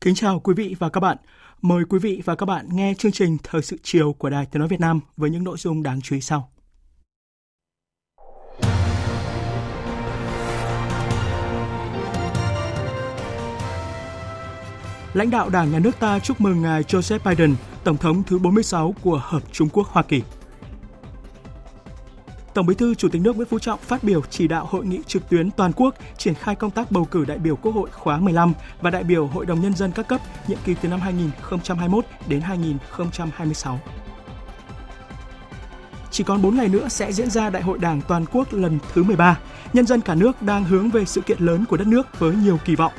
Kính chào quý vị và các bạn. Mời quý vị và các bạn nghe chương trình Thời sự chiều của Đài Tiếng Nói Việt Nam với những nội dung đáng chú ý sau. Lãnh đạo Đảng Nhà nước ta chúc mừng ngài Joseph Biden, Tổng thống thứ 46 của Hợp Trung Quốc Hoa Kỳ. Tổng Bí thư Chủ tịch nước Nguyễn Phú Trọng phát biểu chỉ đạo hội nghị trực tuyến toàn quốc triển khai công tác bầu cử đại biểu Quốc hội khóa 15 và đại biểu Hội đồng nhân dân các cấp nhiệm kỳ từ năm 2021 đến 2026. Chỉ còn 4 ngày nữa sẽ diễn ra Đại hội Đảng toàn quốc lần thứ 13. Nhân dân cả nước đang hướng về sự kiện lớn của đất nước với nhiều kỳ vọng.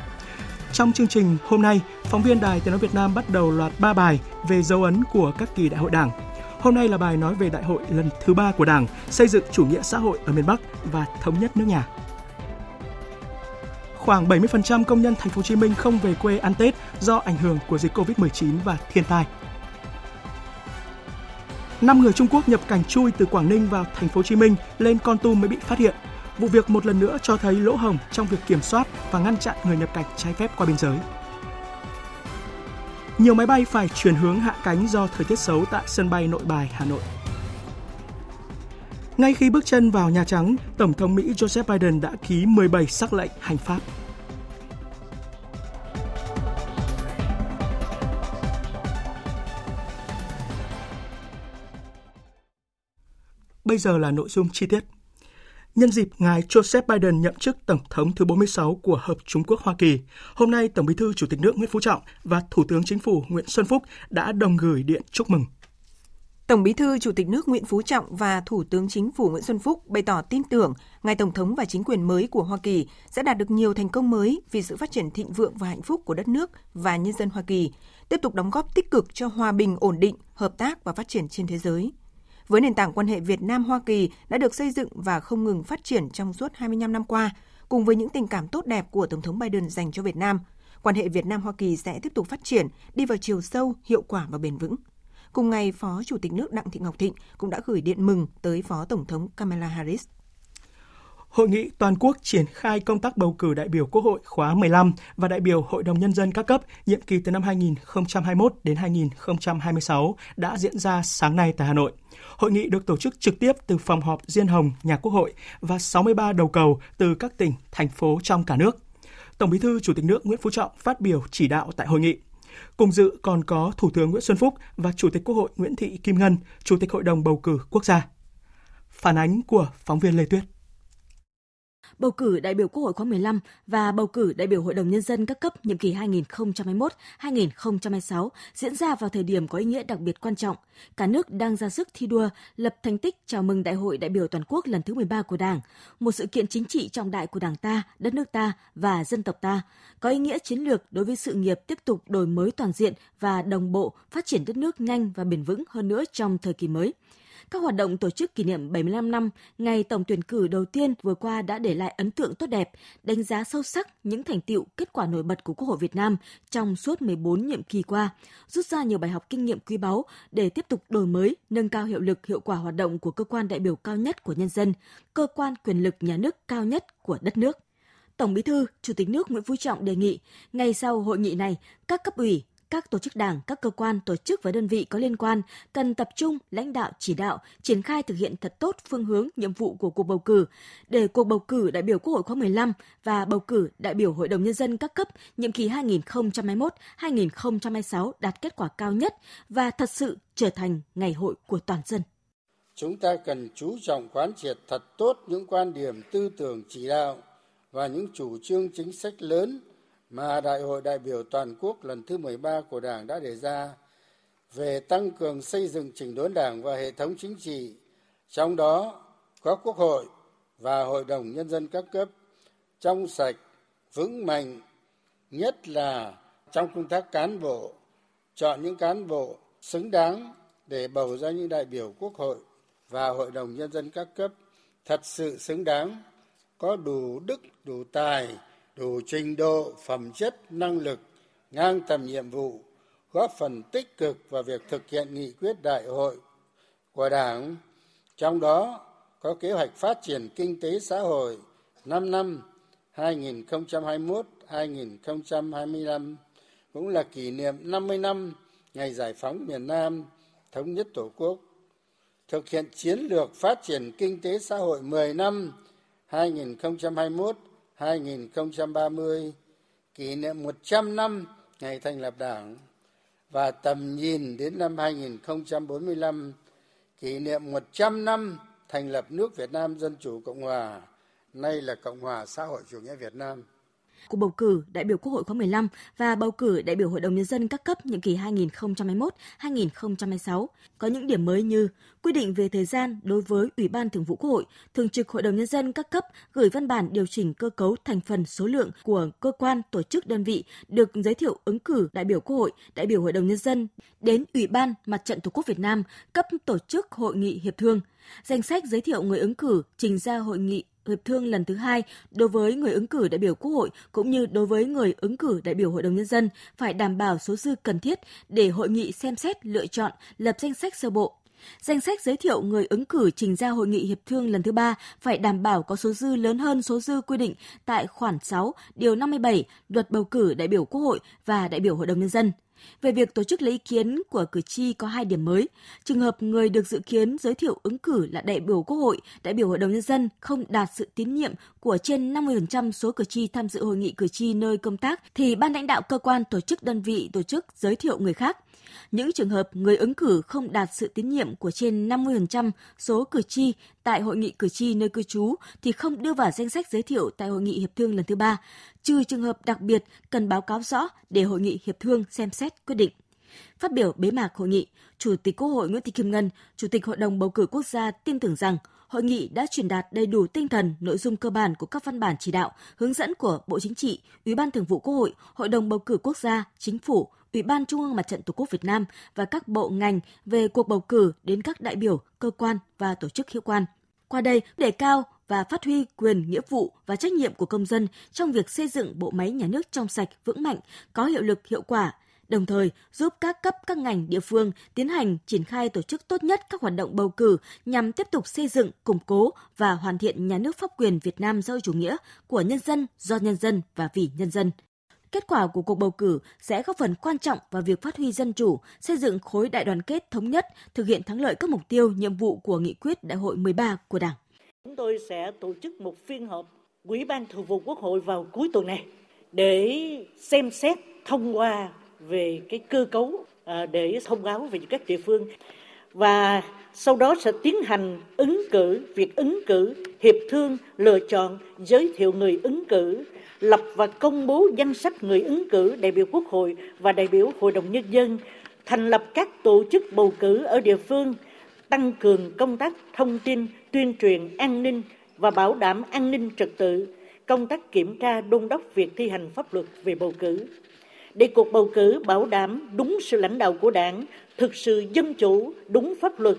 Trong chương trình hôm nay, phóng viên Đài Tiếng nói Việt Nam bắt đầu loạt 3 bài về dấu ấn của các kỳ đại hội Đảng. Hôm nay là bài nói về đại hội lần thứ ba của Đảng, xây dựng chủ nghĩa xã hội ở miền Bắc và thống nhất nước nhà. Khoảng 70% công nhân thành phố Hồ Chí Minh không về quê ăn Tết do ảnh hưởng của dịch Covid-19 và thiên tai. Năm người Trung Quốc nhập cảnh chui từ Quảng Ninh vào thành phố Hồ Chí Minh lên Con Tum mới bị phát hiện. Vụ việc một lần nữa cho thấy lỗ hổng trong việc kiểm soát và ngăn chặn người nhập cảnh trái phép qua biên giới. Nhiều máy bay phải chuyển hướng hạ cánh do thời tiết xấu tại sân bay Nội Bài, Hà Nội. Ngay khi bước chân vào Nhà Trắng, Tổng thống Mỹ Joseph Biden đã ký 17 sắc lệnh hành pháp. Bây giờ là nội dung chi tiết. Nhân dịp ngài Joseph Biden nhậm chức Tổng thống thứ 46 của Hợp Trung Quốc Hoa Kỳ, hôm nay Tổng Bí thư Chủ tịch nước Nguyễn Phú Trọng và Thủ tướng Chính phủ Nguyễn Xuân Phúc đã đồng gửi điện chúc mừng. Tổng Bí thư Chủ tịch nước Nguyễn Phú Trọng và Thủ tướng Chính phủ Nguyễn Xuân Phúc bày tỏ tin tưởng ngài Tổng thống và chính quyền mới của Hoa Kỳ sẽ đạt được nhiều thành công mới vì sự phát triển thịnh vượng và hạnh phúc của đất nước và nhân dân Hoa Kỳ, tiếp tục đóng góp tích cực cho hòa bình, ổn định, hợp tác và phát triển trên thế giới với nền tảng quan hệ Việt Nam Hoa Kỳ đã được xây dựng và không ngừng phát triển trong suốt 25 năm qua, cùng với những tình cảm tốt đẹp của Tổng thống Biden dành cho Việt Nam, quan hệ Việt Nam Hoa Kỳ sẽ tiếp tục phát triển, đi vào chiều sâu, hiệu quả và bền vững. Cùng ngày, Phó Chủ tịch nước Đặng Thị Ngọc Thịnh cũng đã gửi điện mừng tới Phó Tổng thống Kamala Harris. Hội nghị toàn quốc triển khai công tác bầu cử đại biểu Quốc hội khóa 15 và đại biểu Hội đồng Nhân dân các cấp nhiệm kỳ từ năm 2021 đến 2026 đã diễn ra sáng nay tại Hà Nội. Hội nghị được tổ chức trực tiếp từ phòng họp Diên Hồng, Nhà Quốc hội và 63 đầu cầu từ các tỉnh, thành phố trong cả nước. Tổng Bí thư Chủ tịch nước Nguyễn Phú Trọng phát biểu chỉ đạo tại hội nghị. Cùng dự còn có Thủ tướng Nguyễn Xuân Phúc và Chủ tịch Quốc hội Nguyễn Thị Kim Ngân, Chủ tịch Hội đồng bầu cử quốc gia. Phản ánh của phóng viên Lê Tuyết bầu cử đại biểu Quốc hội khóa 15 và bầu cử đại biểu Hội đồng Nhân dân các cấp nhiệm kỳ 2021-2026 diễn ra vào thời điểm có ý nghĩa đặc biệt quan trọng. Cả nước đang ra sức thi đua, lập thành tích chào mừng Đại hội đại biểu toàn quốc lần thứ 13 của Đảng, một sự kiện chính trị trọng đại của Đảng ta, đất nước ta và dân tộc ta, có ý nghĩa chiến lược đối với sự nghiệp tiếp tục đổi mới toàn diện và đồng bộ phát triển đất nước nhanh và bền vững hơn nữa trong thời kỳ mới – các hoạt động tổ chức kỷ niệm 75 năm ngày tổng tuyển cử đầu tiên vừa qua đã để lại ấn tượng tốt đẹp, đánh giá sâu sắc những thành tiệu, kết quả nổi bật của Quốc hội Việt Nam trong suốt 14 nhiệm kỳ qua, rút ra nhiều bài học kinh nghiệm quý báu để tiếp tục đổi mới, nâng cao hiệu lực, hiệu quả hoạt động của cơ quan đại biểu cao nhất của nhân dân, cơ quan quyền lực nhà nước cao nhất của đất nước. Tổng Bí thư, Chủ tịch nước Nguyễn Phú Trọng đề nghị, ngay sau hội nghị này, các cấp ủy, các tổ chức đảng, các cơ quan, tổ chức và đơn vị có liên quan cần tập trung lãnh đạo chỉ đạo, triển khai thực hiện thật tốt phương hướng, nhiệm vụ của cuộc bầu cử để cuộc bầu cử đại biểu Quốc hội khóa 15 và bầu cử đại biểu Hội đồng nhân dân các cấp nhiệm kỳ 2021-2026 đạt kết quả cao nhất và thật sự trở thành ngày hội của toàn dân. Chúng ta cần chú trọng quán triệt thật tốt những quan điểm tư tưởng chỉ đạo và những chủ trương chính sách lớn mà Đại hội đại biểu toàn quốc lần thứ 13 của Đảng đã đề ra về tăng cường xây dựng chỉnh đốn Đảng và hệ thống chính trị, trong đó có Quốc hội và Hội đồng Nhân dân các cấp trong sạch, vững mạnh, nhất là trong công tác cán bộ, chọn những cán bộ xứng đáng để bầu ra những đại biểu Quốc hội và Hội đồng Nhân dân các cấp thật sự xứng đáng, có đủ đức, đủ tài, đủ trình độ, phẩm chất, năng lực, ngang tầm nhiệm vụ, góp phần tích cực vào việc thực hiện nghị quyết đại hội của Đảng, trong đó có kế hoạch phát triển kinh tế xã hội 5 năm 2021-2025 cũng là kỷ niệm 50 năm ngày giải phóng miền Nam, thống nhất Tổ quốc, thực hiện chiến lược phát triển kinh tế xã hội 10 năm 2030, kỷ niệm 100 năm ngày thành lập Đảng và tầm nhìn đến năm 2045, kỷ niệm 100 năm thành lập nước Việt Nam Dân Chủ Cộng Hòa, nay là Cộng Hòa xã hội chủ nghĩa Việt Nam cuộc bầu cử đại biểu Quốc hội khóa 15 và bầu cử đại biểu Hội đồng Nhân dân các cấp nhiệm kỳ 2021-2026 có những điểm mới như quy định về thời gian đối với Ủy ban Thường vụ Quốc hội, Thường trực Hội đồng Nhân dân các cấp gửi văn bản điều chỉnh cơ cấu thành phần số lượng của cơ quan, tổ chức, đơn vị được giới thiệu ứng cử đại biểu Quốc hội, đại biểu Hội đồng Nhân dân đến Ủy ban Mặt trận Tổ quốc Việt Nam cấp tổ chức hội nghị hiệp thương. Danh sách giới thiệu người ứng cử trình ra hội nghị hiệp thương lần thứ hai đối với người ứng cử đại biểu Quốc hội cũng như đối với người ứng cử đại biểu Hội đồng Nhân dân phải đảm bảo số dư cần thiết để hội nghị xem xét lựa chọn lập danh sách sơ bộ. Danh sách giới thiệu người ứng cử trình ra hội nghị hiệp thương lần thứ ba phải đảm bảo có số dư lớn hơn số dư quy định tại khoản 6, điều 57 luật bầu cử đại biểu Quốc hội và đại biểu Hội đồng Nhân dân. Về việc tổ chức lấy ý kiến của cử tri có hai điểm mới. Trường hợp người được dự kiến giới thiệu ứng cử là đại biểu Quốc hội, đại biểu Hội đồng Nhân dân không đạt sự tín nhiệm của trên 50% số cử tri tham dự hội nghị cử tri nơi công tác thì ban lãnh đạo cơ quan tổ chức đơn vị tổ chức giới thiệu người khác. Những trường hợp người ứng cử không đạt sự tín nhiệm của trên 50% số cử tri tại hội nghị cử tri nơi cư trú thì không đưa vào danh sách giới thiệu tại hội nghị hiệp thương lần thứ ba, trừ trường hợp đặc biệt cần báo cáo rõ để hội nghị hiệp thương xem xét quyết định. Phát biểu bế mạc hội nghị, Chủ tịch Quốc hội Nguyễn Thị Kim Ngân, Chủ tịch Hội đồng bầu cử quốc gia tin tưởng rằng hội nghị đã truyền đạt đầy đủ tinh thần, nội dung cơ bản của các văn bản chỉ đạo, hướng dẫn của Bộ Chính trị, Ủy ban Thường vụ Quốc hội, Hội đồng bầu cử quốc gia, Chính phủ, Ủy ban Trung ương Mặt trận Tổ quốc Việt Nam và các bộ ngành về cuộc bầu cử đến các đại biểu, cơ quan và tổ chức hữu quan. Qua đây, đề cao và phát huy quyền, nghĩa vụ và trách nhiệm của công dân trong việc xây dựng bộ máy nhà nước trong sạch, vững mạnh, có hiệu lực hiệu quả, đồng thời giúp các cấp các ngành địa phương tiến hành triển khai tổ chức tốt nhất các hoạt động bầu cử nhằm tiếp tục xây dựng, củng cố và hoàn thiện nhà nước pháp quyền Việt Nam xã hội chủ nghĩa của nhân dân, do nhân dân và vì nhân dân. Kết quả của cuộc bầu cử sẽ góp phần quan trọng vào việc phát huy dân chủ, xây dựng khối đại đoàn kết thống nhất, thực hiện thắng lợi các mục tiêu, nhiệm vụ của nghị quyết Đại hội 13 của Đảng. Chúng tôi sẽ tổ chức một phiên họp Ủy ban Thường vụ Quốc hội vào cuối tuần này để xem xét thông qua về cái cơ cấu à, để thông báo về các địa phương và sau đó sẽ tiến hành ứng cử việc ứng cử hiệp thương lựa chọn giới thiệu người ứng cử lập và công bố danh sách người ứng cử đại biểu Quốc hội và đại biểu Hội đồng Nhân dân, thành lập các tổ chức bầu cử ở địa phương, tăng cường công tác thông tin, tuyên truyền an ninh và bảo đảm an ninh trật tự, công tác kiểm tra đôn đốc việc thi hành pháp luật về bầu cử. Để cuộc bầu cử bảo đảm đúng sự lãnh đạo của đảng, thực sự dân chủ, đúng pháp luật,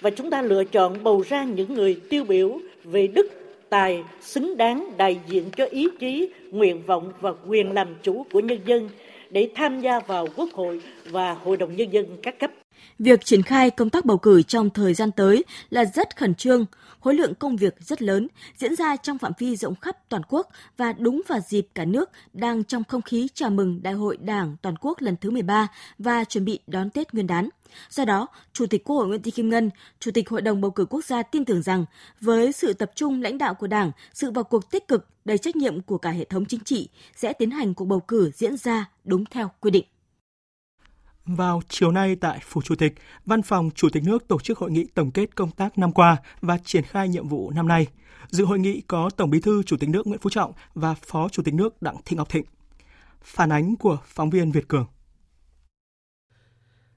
và chúng ta lựa chọn bầu ra những người tiêu biểu về đức tài xứng đáng đại diện cho ý chí, nguyện vọng và quyền làm chủ của nhân dân để tham gia vào Quốc hội và Hội đồng Nhân dân các cấp. Việc triển khai công tác bầu cử trong thời gian tới là rất khẩn trương, khối lượng công việc rất lớn, diễn ra trong phạm vi rộng khắp toàn quốc và đúng vào dịp cả nước đang trong không khí chào mừng Đại hội Đảng toàn quốc lần thứ 13 và chuẩn bị đón Tết Nguyên đán. Do đó, Chủ tịch Quốc hội Nguyễn Thị Kim Ngân, Chủ tịch Hội đồng bầu cử quốc gia tin tưởng rằng với sự tập trung lãnh đạo của Đảng, sự vào cuộc tích cực, đầy trách nhiệm của cả hệ thống chính trị sẽ tiến hành cuộc bầu cử diễn ra đúng theo quy định. Vào chiều nay tại Phủ Chủ tịch, Văn phòng Chủ tịch nước tổ chức hội nghị tổng kết công tác năm qua và triển khai nhiệm vụ năm nay. Dự hội nghị có Tổng Bí thư Chủ tịch nước Nguyễn Phú Trọng và Phó Chủ tịch nước Đặng Thị Ngọc Thịnh. Phản ánh của phóng viên Việt Cường.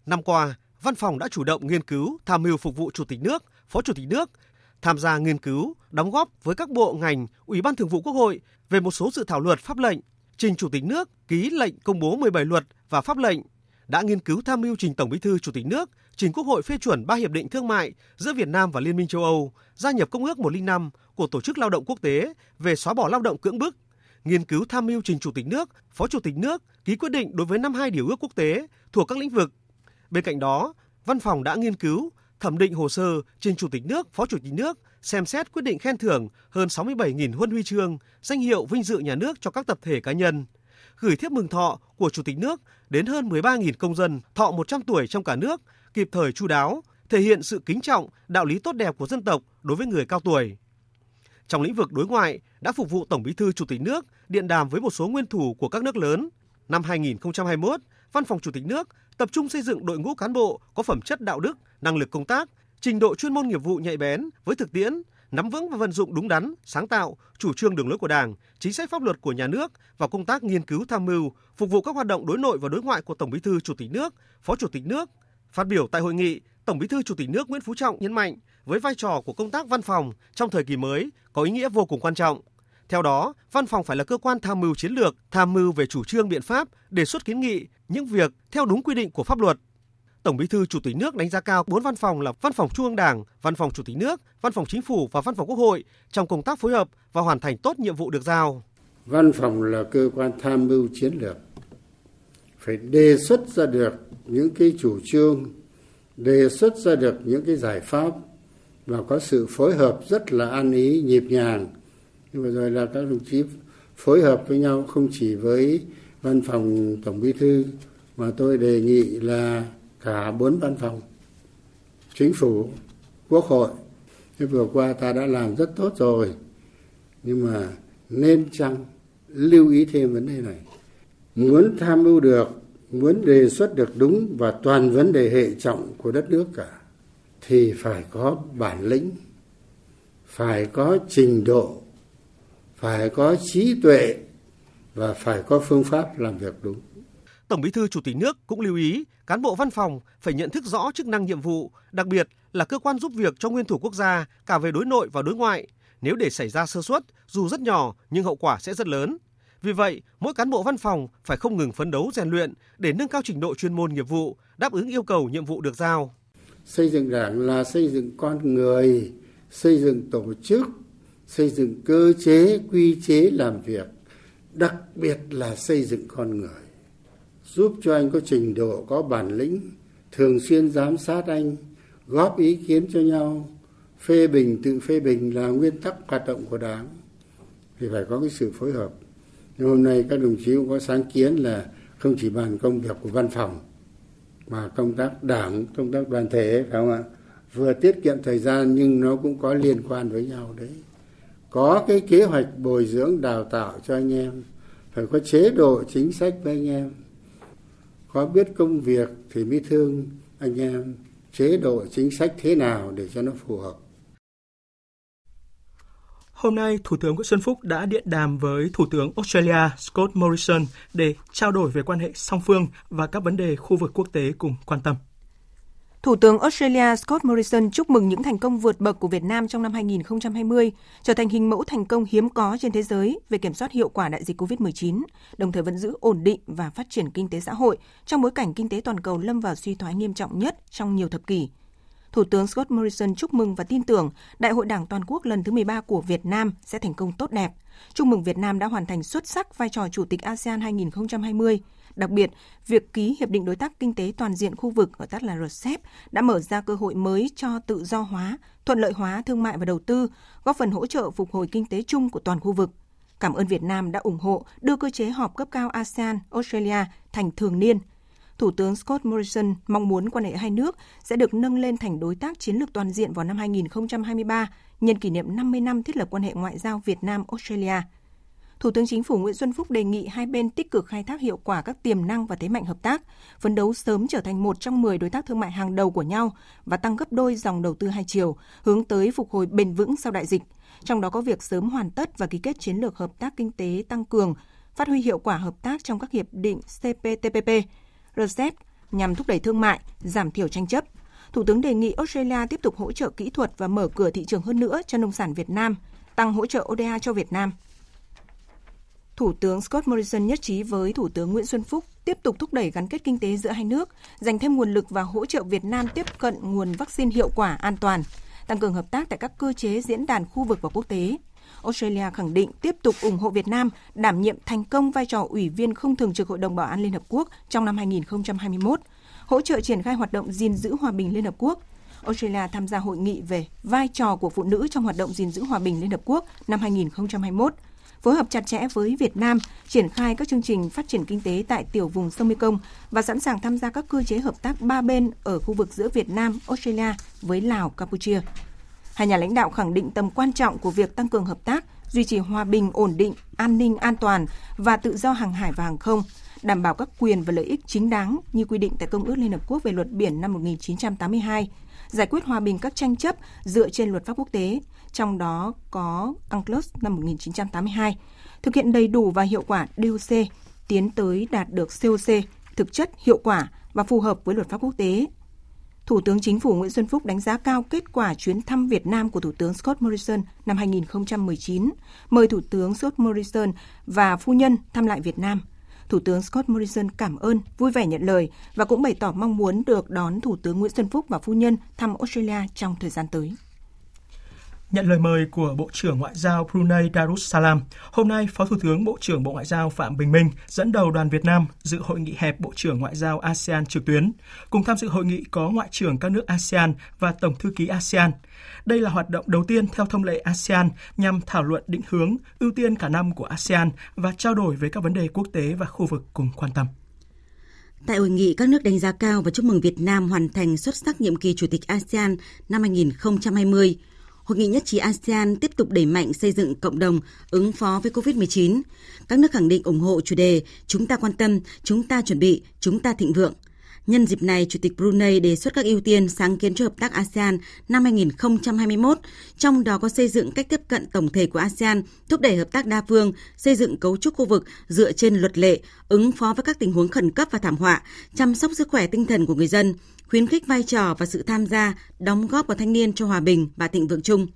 Năm qua, Văn phòng đã chủ động nghiên cứu, tham mưu phục vụ Chủ tịch nước, Phó Chủ tịch nước, tham gia nghiên cứu, đóng góp với các bộ ngành, Ủy ban Thường vụ Quốc hội về một số dự thảo luật pháp lệnh, trình Chủ tịch nước ký lệnh công bố 17 luật và pháp lệnh, đã nghiên cứu tham mưu trình Tổng Bí thư Chủ tịch nước trình Quốc hội phê chuẩn ba hiệp định thương mại giữa Việt Nam và Liên minh châu Âu, gia nhập Công ước 105 của Tổ chức Lao động Quốc tế về xóa bỏ lao động cưỡng bức, nghiên cứu tham mưu trình Chủ tịch nước, Phó Chủ tịch nước ký quyết định đối với 52 điều ước quốc tế thuộc các lĩnh vực. Bên cạnh đó, Văn phòng đã nghiên cứu, thẩm định hồ sơ trình Chủ tịch nước, Phó Chủ tịch nước xem xét quyết định khen thưởng hơn 67.000 huân huy chương, danh hiệu vinh dự nhà nước cho các tập thể cá nhân, gửi thiếp mừng thọ của Chủ tịch nước đến hơn 13.000 công dân thọ 100 tuổi trong cả nước, kịp thời chu đáo, thể hiện sự kính trọng, đạo lý tốt đẹp của dân tộc đối với người cao tuổi. Trong lĩnh vực đối ngoại, đã phục vụ Tổng Bí thư Chủ tịch nước điện đàm với một số nguyên thủ của các nước lớn. Năm 2021, Văn phòng Chủ tịch nước tập trung xây dựng đội ngũ cán bộ có phẩm chất đạo đức, năng lực công tác, trình độ chuyên môn nghiệp vụ nhạy bén với thực tiễn, nắm vững và vận dụng đúng đắn, sáng tạo, chủ trương đường lối của Đảng, chính sách pháp luật của nhà nước và công tác nghiên cứu tham mưu, phục vụ các hoạt động đối nội và đối ngoại của Tổng Bí thư Chủ tịch nước, Phó Chủ tịch nước. Phát biểu tại hội nghị, Tổng Bí thư Chủ tịch nước Nguyễn Phú Trọng nhấn mạnh với vai trò của công tác văn phòng trong thời kỳ mới có ý nghĩa vô cùng quan trọng. Theo đó, văn phòng phải là cơ quan tham mưu chiến lược, tham mưu về chủ trương biện pháp, đề xuất kiến nghị những việc theo đúng quy định của pháp luật, Tổng Bí thư Chủ tịch nước đánh giá cao bốn văn phòng là Văn phòng Trung ương Đảng, Văn phòng Chủ tịch nước, Văn phòng Chính phủ và Văn phòng Quốc hội trong công tác phối hợp và hoàn thành tốt nhiệm vụ được giao. Văn phòng là cơ quan tham mưu chiến lược, phải đề xuất ra được những cái chủ trương, đề xuất ra được những cái giải pháp và có sự phối hợp rất là an ý, nhịp nhàng. Nhưng mà rồi là các đồng chí phối hợp với nhau không chỉ với văn phòng tổng bí thư mà tôi đề nghị là cả bốn văn phòng, chính phủ, quốc hội. Thế vừa qua ta đã làm rất tốt rồi. Nhưng mà nên chăng lưu ý thêm vấn đề này? Muốn tham mưu được, muốn đề xuất được đúng và toàn vấn đề hệ trọng của đất nước cả, thì phải có bản lĩnh, phải có trình độ, phải có trí tuệ và phải có phương pháp làm việc đúng. Tổng Bí thư Chủ tịch nước cũng lưu ý cán bộ văn phòng phải nhận thức rõ chức năng nhiệm vụ, đặc biệt là cơ quan giúp việc cho nguyên thủ quốc gia cả về đối nội và đối ngoại. Nếu để xảy ra sơ suất, dù rất nhỏ nhưng hậu quả sẽ rất lớn. Vì vậy, mỗi cán bộ văn phòng phải không ngừng phấn đấu rèn luyện để nâng cao trình độ chuyên môn nghiệp vụ, đáp ứng yêu cầu nhiệm vụ được giao. Xây dựng đảng là xây dựng con người, xây dựng tổ chức, xây dựng cơ chế, quy chế làm việc, đặc biệt là xây dựng con người giúp cho anh có trình độ, có bản lĩnh, thường xuyên giám sát anh, góp ý kiến cho nhau. Phê bình, tự phê bình là nguyên tắc hoạt động của đảng. Thì phải có cái sự phối hợp. Nhưng hôm nay các đồng chí cũng có sáng kiến là không chỉ bàn công việc của văn phòng, mà công tác đảng, công tác đoàn thể, phải không ạ? Vừa tiết kiệm thời gian nhưng nó cũng có liên quan với nhau đấy. Có cái kế hoạch bồi dưỡng, đào tạo cho anh em, phải có chế độ chính sách với anh em có biết công việc thì mới thương anh em chế độ chính sách thế nào để cho nó phù hợp Hôm nay, Thủ tướng Nguyễn Xuân Phúc đã điện đàm với Thủ tướng Australia Scott Morrison để trao đổi về quan hệ song phương và các vấn đề khu vực quốc tế cùng quan tâm. Thủ tướng Australia Scott Morrison chúc mừng những thành công vượt bậc của Việt Nam trong năm 2020, trở thành hình mẫu thành công hiếm có trên thế giới về kiểm soát hiệu quả đại dịch COVID-19, đồng thời vẫn giữ ổn định và phát triển kinh tế xã hội trong bối cảnh kinh tế toàn cầu lâm vào suy thoái nghiêm trọng nhất trong nhiều thập kỷ. Thủ tướng Scott Morrison chúc mừng và tin tưởng Đại hội Đảng toàn quốc lần thứ 13 của Việt Nam sẽ thành công tốt đẹp. Chúc mừng Việt Nam đã hoàn thành xuất sắc vai trò Chủ tịch ASEAN 2020, Đặc biệt, việc ký Hiệp định Đối tác Kinh tế Toàn diện khu vực, gọi tắt là RCEP, đã mở ra cơ hội mới cho tự do hóa, thuận lợi hóa thương mại và đầu tư, góp phần hỗ trợ phục hồi kinh tế chung của toàn khu vực. Cảm ơn Việt Nam đã ủng hộ đưa cơ chế họp cấp cao ASEAN-Australia thành thường niên. Thủ tướng Scott Morrison mong muốn quan hệ hai nước sẽ được nâng lên thành đối tác chiến lược toàn diện vào năm 2023, nhân kỷ niệm 50 năm thiết lập quan hệ ngoại giao Việt Nam-Australia – Thủ tướng Chính phủ Nguyễn Xuân Phúc đề nghị hai bên tích cực khai thác hiệu quả các tiềm năng và thế mạnh hợp tác, phấn đấu sớm trở thành một trong 10 đối tác thương mại hàng đầu của nhau và tăng gấp đôi dòng đầu tư hai chiều, hướng tới phục hồi bền vững sau đại dịch. Trong đó có việc sớm hoàn tất và ký kết chiến lược hợp tác kinh tế tăng cường, phát huy hiệu quả hợp tác trong các hiệp định CPTPP, RCEP nhằm thúc đẩy thương mại, giảm thiểu tranh chấp. Thủ tướng đề nghị Australia tiếp tục hỗ trợ kỹ thuật và mở cửa thị trường hơn nữa cho nông sản Việt Nam, tăng hỗ trợ ODA cho Việt Nam – Thủ tướng Scott Morrison nhất trí với Thủ tướng Nguyễn Xuân Phúc tiếp tục thúc đẩy gắn kết kinh tế giữa hai nước, dành thêm nguồn lực và hỗ trợ Việt Nam tiếp cận nguồn vaccine hiệu quả, an toàn, tăng cường hợp tác tại các cơ chế diễn đàn khu vực và quốc tế. Australia khẳng định tiếp tục ủng hộ Việt Nam đảm nhiệm thành công vai trò ủy viên không thường trực Hội đồng Bảo an Liên Hợp Quốc trong năm 2021, hỗ trợ triển khai hoạt động gìn giữ hòa bình Liên Hợp Quốc. Australia tham gia hội nghị về vai trò của phụ nữ trong hoạt động gìn giữ hòa bình Liên Hợp Quốc năm 2021 phối hợp chặt chẽ với Việt Nam triển khai các chương trình phát triển kinh tế tại tiểu vùng sông Mekong và sẵn sàng tham gia các cơ chế hợp tác ba bên ở khu vực giữa Việt Nam, Australia với Lào, Campuchia. Hai nhà lãnh đạo khẳng định tầm quan trọng của việc tăng cường hợp tác, duy trì hòa bình, ổn định, an ninh, an toàn và tự do hàng hải và hàng không, đảm bảo các quyền và lợi ích chính đáng như quy định tại Công ước Liên Hợp Quốc về luật biển năm 1982, giải quyết hòa bình các tranh chấp dựa trên luật pháp quốc tế, trong đó có UNCLOS năm 1982, thực hiện đầy đủ và hiệu quả DOC, tiến tới đạt được COC thực chất, hiệu quả và phù hợp với luật pháp quốc tế. Thủ tướng Chính phủ Nguyễn Xuân Phúc đánh giá cao kết quả chuyến thăm Việt Nam của Thủ tướng Scott Morrison năm 2019, mời Thủ tướng Scott Morrison và phu nhân thăm lại Việt Nam. Thủ tướng Scott Morrison cảm ơn, vui vẻ nhận lời và cũng bày tỏ mong muốn được đón Thủ tướng Nguyễn Xuân Phúc và phu nhân thăm Australia trong thời gian tới. Nhận lời mời của Bộ trưởng Ngoại giao Brunei Darussalam, hôm nay Phó Thủ tướng Bộ trưởng Bộ Ngoại giao Phạm Bình Minh dẫn đầu đoàn Việt Nam dự hội nghị hẹp Bộ trưởng Ngoại giao ASEAN trực tuyến. Cùng tham dự hội nghị có Ngoại trưởng các nước ASEAN và Tổng thư ký ASEAN. Đây là hoạt động đầu tiên theo thông lệ ASEAN nhằm thảo luận định hướng, ưu tiên cả năm của ASEAN và trao đổi về các vấn đề quốc tế và khu vực cùng quan tâm. Tại hội nghị, các nước đánh giá cao và chúc mừng Việt Nam hoàn thành xuất sắc nhiệm kỳ Chủ tịch ASEAN năm 2020 Hội nghị nhất trí ASEAN tiếp tục đẩy mạnh xây dựng cộng đồng ứng phó với COVID-19. Các nước khẳng định ủng hộ chủ đề Chúng ta quan tâm, chúng ta chuẩn bị, chúng ta thịnh vượng. Nhân dịp này, Chủ tịch Brunei đề xuất các ưu tiên sáng kiến cho hợp tác ASEAN năm 2021, trong đó có xây dựng cách tiếp cận tổng thể của ASEAN, thúc đẩy hợp tác đa phương, xây dựng cấu trúc khu vực dựa trên luật lệ, ứng phó với các tình huống khẩn cấp và thảm họa, chăm sóc sức khỏe tinh thần của người dân, khuyến khích vai trò và sự tham gia, đóng góp của thanh niên cho hòa bình và thịnh vượng chung.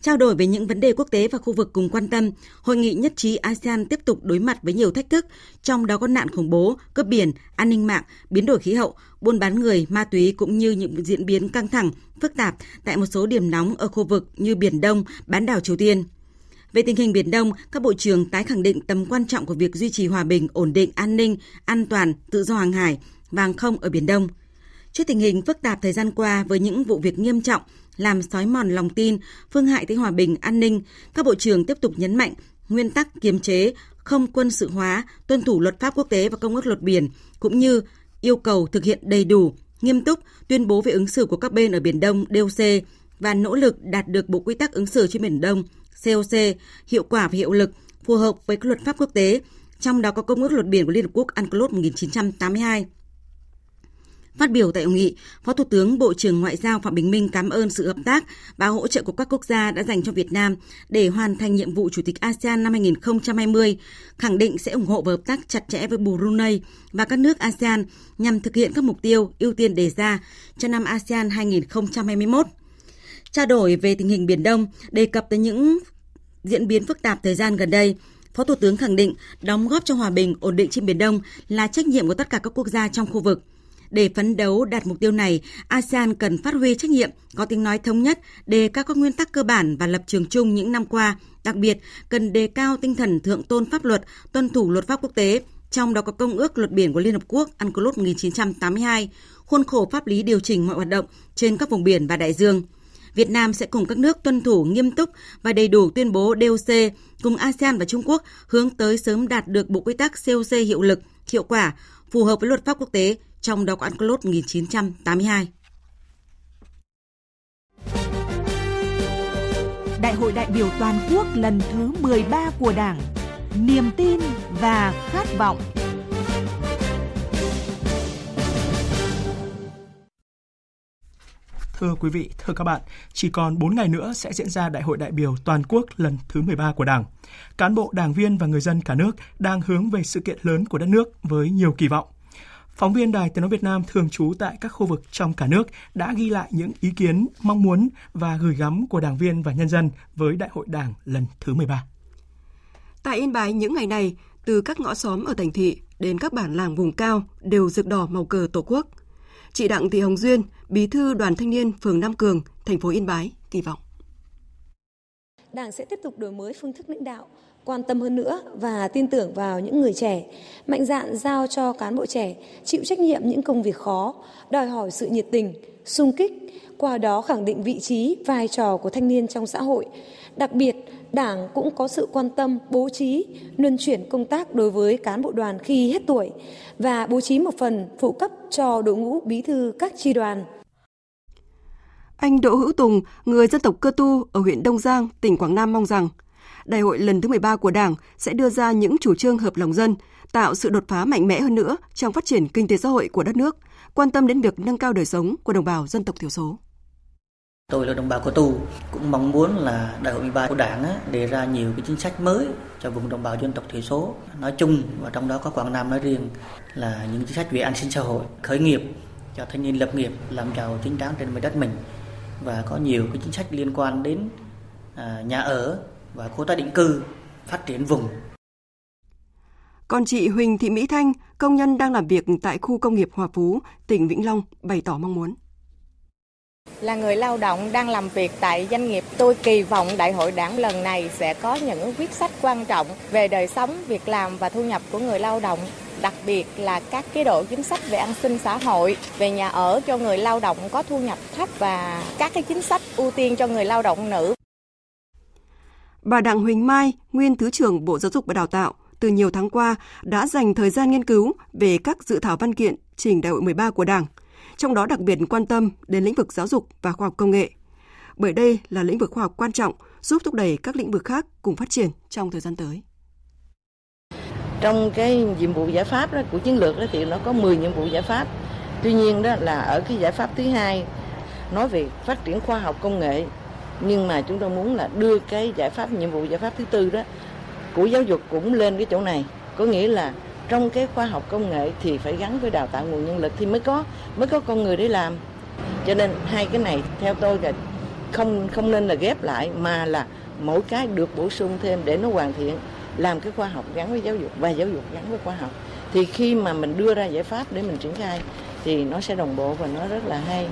Trao đổi về những vấn đề quốc tế và khu vực cùng quan tâm, hội nghị nhất trí ASEAN tiếp tục đối mặt với nhiều thách thức, trong đó có nạn khủng bố, cướp biển, an ninh mạng, biến đổi khí hậu, buôn bán người, ma túy cũng như những diễn biến căng thẳng, phức tạp tại một số điểm nóng ở khu vực như Biển Đông, bán đảo Triều Tiên. Về tình hình Biển Đông, các bộ trưởng tái khẳng định tầm quan trọng của việc duy trì hòa bình, ổn định, an ninh, an toàn, tự do hàng hải và hàng không ở Biển Đông – Trước tình hình phức tạp thời gian qua với những vụ việc nghiêm trọng làm sói mòn lòng tin, phương hại tới hòa bình, an ninh, các bộ trưởng tiếp tục nhấn mạnh nguyên tắc kiềm chế, không quân sự hóa, tuân thủ luật pháp quốc tế và công ước luật biển, cũng như yêu cầu thực hiện đầy đủ, nghiêm túc tuyên bố về ứng xử của các bên ở Biển Đông DOC và nỗ lực đạt được Bộ Quy tắc ứng xử trên Biển Đông COC hiệu quả và hiệu lực, phù hợp với các luật pháp quốc tế, trong đó có Công ước luật biển của Liên Hợp Quốc UNCLOS 1982. Phát biểu tại hội nghị, Phó Thủ tướng Bộ trưởng Ngoại giao Phạm Bình Minh cảm ơn sự hợp tác và hỗ trợ của các quốc gia đã dành cho Việt Nam để hoàn thành nhiệm vụ Chủ tịch ASEAN năm 2020, khẳng định sẽ ủng hộ và hợp tác chặt chẽ với Brunei và các nước ASEAN nhằm thực hiện các mục tiêu ưu tiên đề ra cho năm ASEAN 2021. Trao đổi về tình hình Biển Đông, đề cập tới những diễn biến phức tạp thời gian gần đây, Phó Thủ tướng khẳng định đóng góp cho hòa bình, ổn định trên Biển Đông là trách nhiệm của tất cả các quốc gia trong khu vực – để phấn đấu đạt mục tiêu này, ASEAN cần phát huy trách nhiệm, có tiếng nói thống nhất, đề cao các nguyên tắc cơ bản và lập trường chung những năm qua. Đặc biệt, cần đề cao tinh thần thượng tôn pháp luật, tuân thủ luật pháp quốc tế, trong đó có Công ước Luật Biển của Liên Hợp Quốc UNCLOS 1982, khuôn khổ pháp lý điều chỉnh mọi hoạt động trên các vùng biển và đại dương. Việt Nam sẽ cùng các nước tuân thủ nghiêm túc và đầy đủ tuyên bố DOC cùng ASEAN và Trung Quốc hướng tới sớm đạt được bộ quy tắc COC hiệu lực, hiệu quả, phù hợp với luật pháp quốc tế, trong đó có UNCLOS 1982. Đại hội đại biểu toàn quốc lần thứ 13 của Đảng, niềm tin và khát vọng. Thưa quý vị, thưa các bạn, chỉ còn 4 ngày nữa sẽ diễn ra Đại hội đại biểu toàn quốc lần thứ 13 của Đảng. Cán bộ, đảng viên và người dân cả nước đang hướng về sự kiện lớn của đất nước với nhiều kỳ vọng. Phóng viên Đài Tiếng nói Việt Nam thường trú tại các khu vực trong cả nước đã ghi lại những ý kiến, mong muốn và gửi gắm của đảng viên và nhân dân với Đại hội Đảng lần thứ 13. Tại Yên Bái những ngày này, từ các ngõ xóm ở thành thị đến các bản làng vùng cao đều rực đỏ màu cờ Tổ quốc. Chị Đặng Thị Hồng Duyên, Bí thư Đoàn Thanh niên phường Nam Cường, thành phố Yên Bái kỳ vọng. Đảng sẽ tiếp tục đổi mới phương thức lãnh đạo, quan tâm hơn nữa và tin tưởng vào những người trẻ, mạnh dạn giao cho cán bộ trẻ chịu trách nhiệm những công việc khó, đòi hỏi sự nhiệt tình, sung kích, qua đó khẳng định vị trí, vai trò của thanh niên trong xã hội. Đặc biệt, Đảng cũng có sự quan tâm bố trí luân chuyển công tác đối với cán bộ đoàn khi hết tuổi và bố trí một phần phụ cấp cho đội ngũ bí thư các tri đoàn. Anh Đỗ Hữu Tùng, người dân tộc Cơ Tu ở huyện Đông Giang, tỉnh Quảng Nam mong rằng Đại hội lần thứ 13 của Đảng sẽ đưa ra những chủ trương hợp lòng dân, tạo sự đột phá mạnh mẽ hơn nữa trong phát triển kinh tế xã hội của đất nước, quan tâm đến việc nâng cao đời sống của đồng bào dân tộc thiểu số. Tôi là đồng bào Cơ Tu, cũng mong muốn là Đại hội 13 của Đảng á, đề ra nhiều cái chính sách mới cho vùng đồng bào dân tộc thiểu số nói chung và trong đó có Quảng Nam nói riêng là những chính sách về an sinh xã hội, khởi nghiệp cho thanh niên lập nghiệp, làm giàu chính đáng trên mảnh đất mình và có nhiều cái chính sách liên quan đến à, nhà ở và khu tái định cư, phát triển vùng. Còn chị Huỳnh Thị Mỹ Thanh, công nhân đang làm việc tại khu công nghiệp Hòa Phú, tỉnh Vĩnh Long, bày tỏ mong muốn. Là người lao động đang làm việc tại doanh nghiệp, tôi kỳ vọng đại hội đảng lần này sẽ có những quyết sách quan trọng về đời sống, việc làm và thu nhập của người lao động đặc biệt là các chế độ chính sách về an sinh xã hội, về nhà ở cho người lao động có thu nhập thấp và các cái chính sách ưu tiên cho người lao động nữ. Bà Đặng Huỳnh Mai, nguyên Thứ trưởng Bộ Giáo dục và Đào tạo, từ nhiều tháng qua đã dành thời gian nghiên cứu về các dự thảo văn kiện trình đại hội 13 của Đảng, trong đó đặc biệt quan tâm đến lĩnh vực giáo dục và khoa học công nghệ. Bởi đây là lĩnh vực khoa học quan trọng giúp thúc đẩy các lĩnh vực khác cùng phát triển trong thời gian tới. Trong cái nhiệm vụ giải pháp đó, của chiến lược đó thì nó có 10 nhiệm vụ giải pháp. Tuy nhiên đó là ở cái giải pháp thứ hai nói về phát triển khoa học công nghệ nhưng mà chúng tôi muốn là đưa cái giải pháp nhiệm vụ giải pháp thứ tư đó của giáo dục cũng lên cái chỗ này. Có nghĩa là trong cái khoa học công nghệ thì phải gắn với đào tạo nguồn nhân lực thì mới có mới có con người để làm. Cho nên hai cái này theo tôi là không không nên là ghép lại mà là mỗi cái được bổ sung thêm để nó hoàn thiện làm cái khoa học gắn với giáo dục và giáo dục gắn với khoa học. Thì khi mà mình đưa ra giải pháp để mình triển khai thì nó sẽ đồng bộ và nó rất là hay.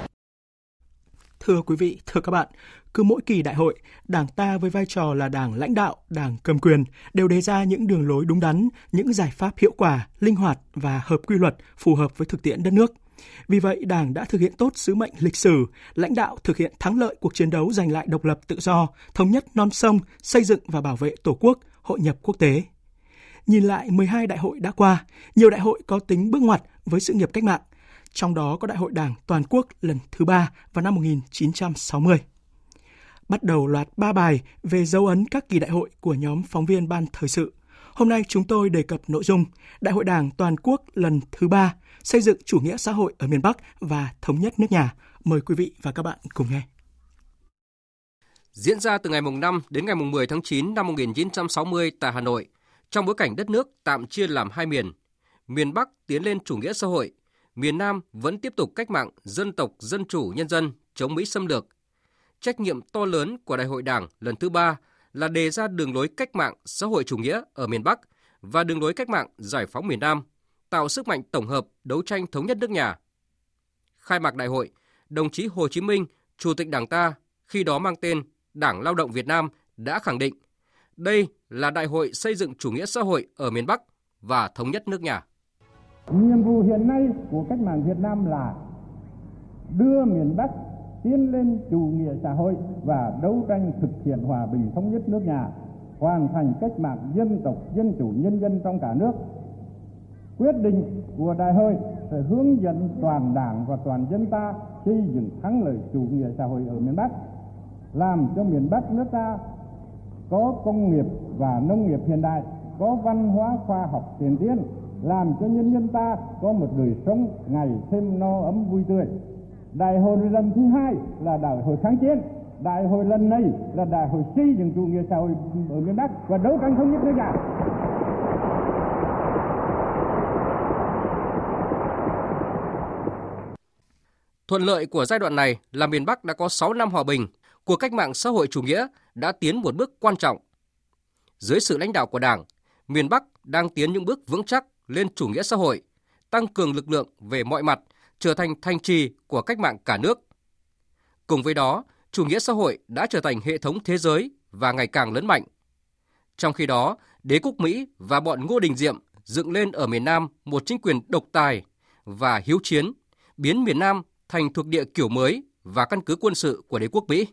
Thưa quý vị, thưa các bạn, cứ mỗi kỳ đại hội, Đảng ta với vai trò là đảng lãnh đạo, đảng cầm quyền đều đề ra những đường lối đúng đắn, những giải pháp hiệu quả, linh hoạt và hợp quy luật phù hợp với thực tiễn đất nước. Vì vậy, Đảng đã thực hiện tốt sứ mệnh lịch sử, lãnh đạo thực hiện thắng lợi cuộc chiến đấu giành lại độc lập tự do, thống nhất non sông, xây dựng và bảo vệ Tổ quốc, hội nhập quốc tế. Nhìn lại 12 đại hội đã qua, nhiều đại hội có tính bước ngoặt với sự nghiệp cách mạng, trong đó có Đại hội Đảng toàn quốc lần thứ ba vào năm 1960. Bắt đầu loạt ba bài về dấu ấn các kỳ đại hội của nhóm phóng viên Ban Thời sự. Hôm nay chúng tôi đề cập nội dung Đại hội Đảng toàn quốc lần thứ ba xây dựng chủ nghĩa xã hội ở miền Bắc và thống nhất nước nhà. Mời quý vị và các bạn cùng nghe. Diễn ra từ ngày mùng 5 đến ngày mùng 10 tháng 9 năm 1960 tại Hà Nội, trong bối cảnh đất nước tạm chia làm hai miền, miền Bắc tiến lên chủ nghĩa xã hội, miền Nam vẫn tiếp tục cách mạng dân tộc dân chủ nhân dân chống Mỹ xâm lược. Trách nhiệm to lớn của Đại hội Đảng lần thứ ba là đề ra đường lối cách mạng xã hội chủ nghĩa ở miền Bắc và đường lối cách mạng giải phóng miền Nam, tạo sức mạnh tổng hợp đấu tranh thống nhất nước nhà. Khai mạc đại hội, đồng chí Hồ Chí Minh, Chủ tịch Đảng ta, khi đó mang tên Đảng Lao động Việt Nam đã khẳng định đây là đại hội xây dựng chủ nghĩa xã hội ở miền Bắc và thống nhất nước nhà. Nhiệm vụ hiện nay của cách mạng Việt Nam là đưa miền Bắc tiến lên chủ nghĩa xã hội và đấu tranh thực hiện hòa bình thống nhất nước nhà, hoàn thành cách mạng dân tộc, dân chủ, nhân dân trong cả nước. Quyết định của đại hội sẽ hướng dẫn toàn đảng và toàn dân ta xây dựng thắng lợi chủ nghĩa xã hội ở miền Bắc, làm cho miền Bắc nước ta có công nghiệp và nông nghiệp hiện đại, có văn hóa khoa học tiền tiến, làm cho nhân dân ta có một đời sống ngày thêm no ấm vui tươi. Đại hội lần thứ hai là đại hội kháng chiến, đại hội lần này là đại hội xây dựng chủ nghĩa xã hội ở miền Bắc và đấu tranh thống nhất nước nhà. Thuận lợi của giai đoạn này là miền Bắc đã có 6 năm hòa bình, cuộc cách mạng xã hội chủ nghĩa đã tiến một bước quan trọng. Dưới sự lãnh đạo của Đảng, miền Bắc đang tiến những bước vững chắc lên chủ nghĩa xã hội, tăng cường lực lượng về mọi mặt, trở thành thanh trì của cách mạng cả nước. Cùng với đó, chủ nghĩa xã hội đã trở thành hệ thống thế giới và ngày càng lớn mạnh. Trong khi đó, đế quốc Mỹ và bọn Ngô Đình Diệm dựng lên ở miền Nam một chính quyền độc tài và hiếu chiến, biến miền Nam thành thuộc địa kiểu mới và căn cứ quân sự của đế quốc Mỹ.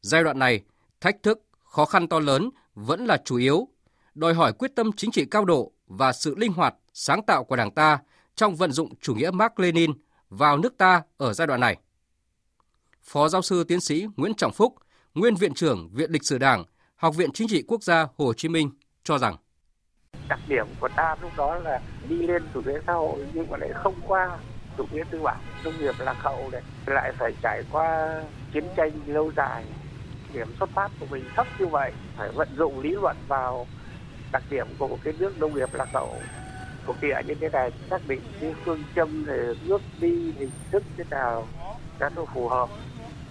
Giai đoạn này, thách thức, khó khăn to lớn vẫn là chủ yếu, đòi hỏi quyết tâm chính trị cao độ và sự linh hoạt, sáng tạo của Đảng ta trong vận dụng chủ nghĩa Mark Lenin vào nước ta ở giai đoạn này. Phó giáo sư tiến sĩ Nguyễn Trọng Phúc, nguyên viện trưởng Viện Lịch sử Đảng, Học viện Chính trị Quốc gia Hồ Chí Minh cho rằng đặc điểm của ta lúc đó là đi lên chủ nghĩa xã hội nhưng mà lại không qua chủ nghĩa tư bản nông nghiệp lạc hậu này lại phải trải qua chiến tranh lâu dài điểm xuất phát của mình thấp như vậy phải vận dụng lý luận vào đặc điểm của một cái nước nông nghiệp lạc hậu thuộc địa như thế này xác định cái phương châm để nước đi hình thức thế nào cho nó phù hợp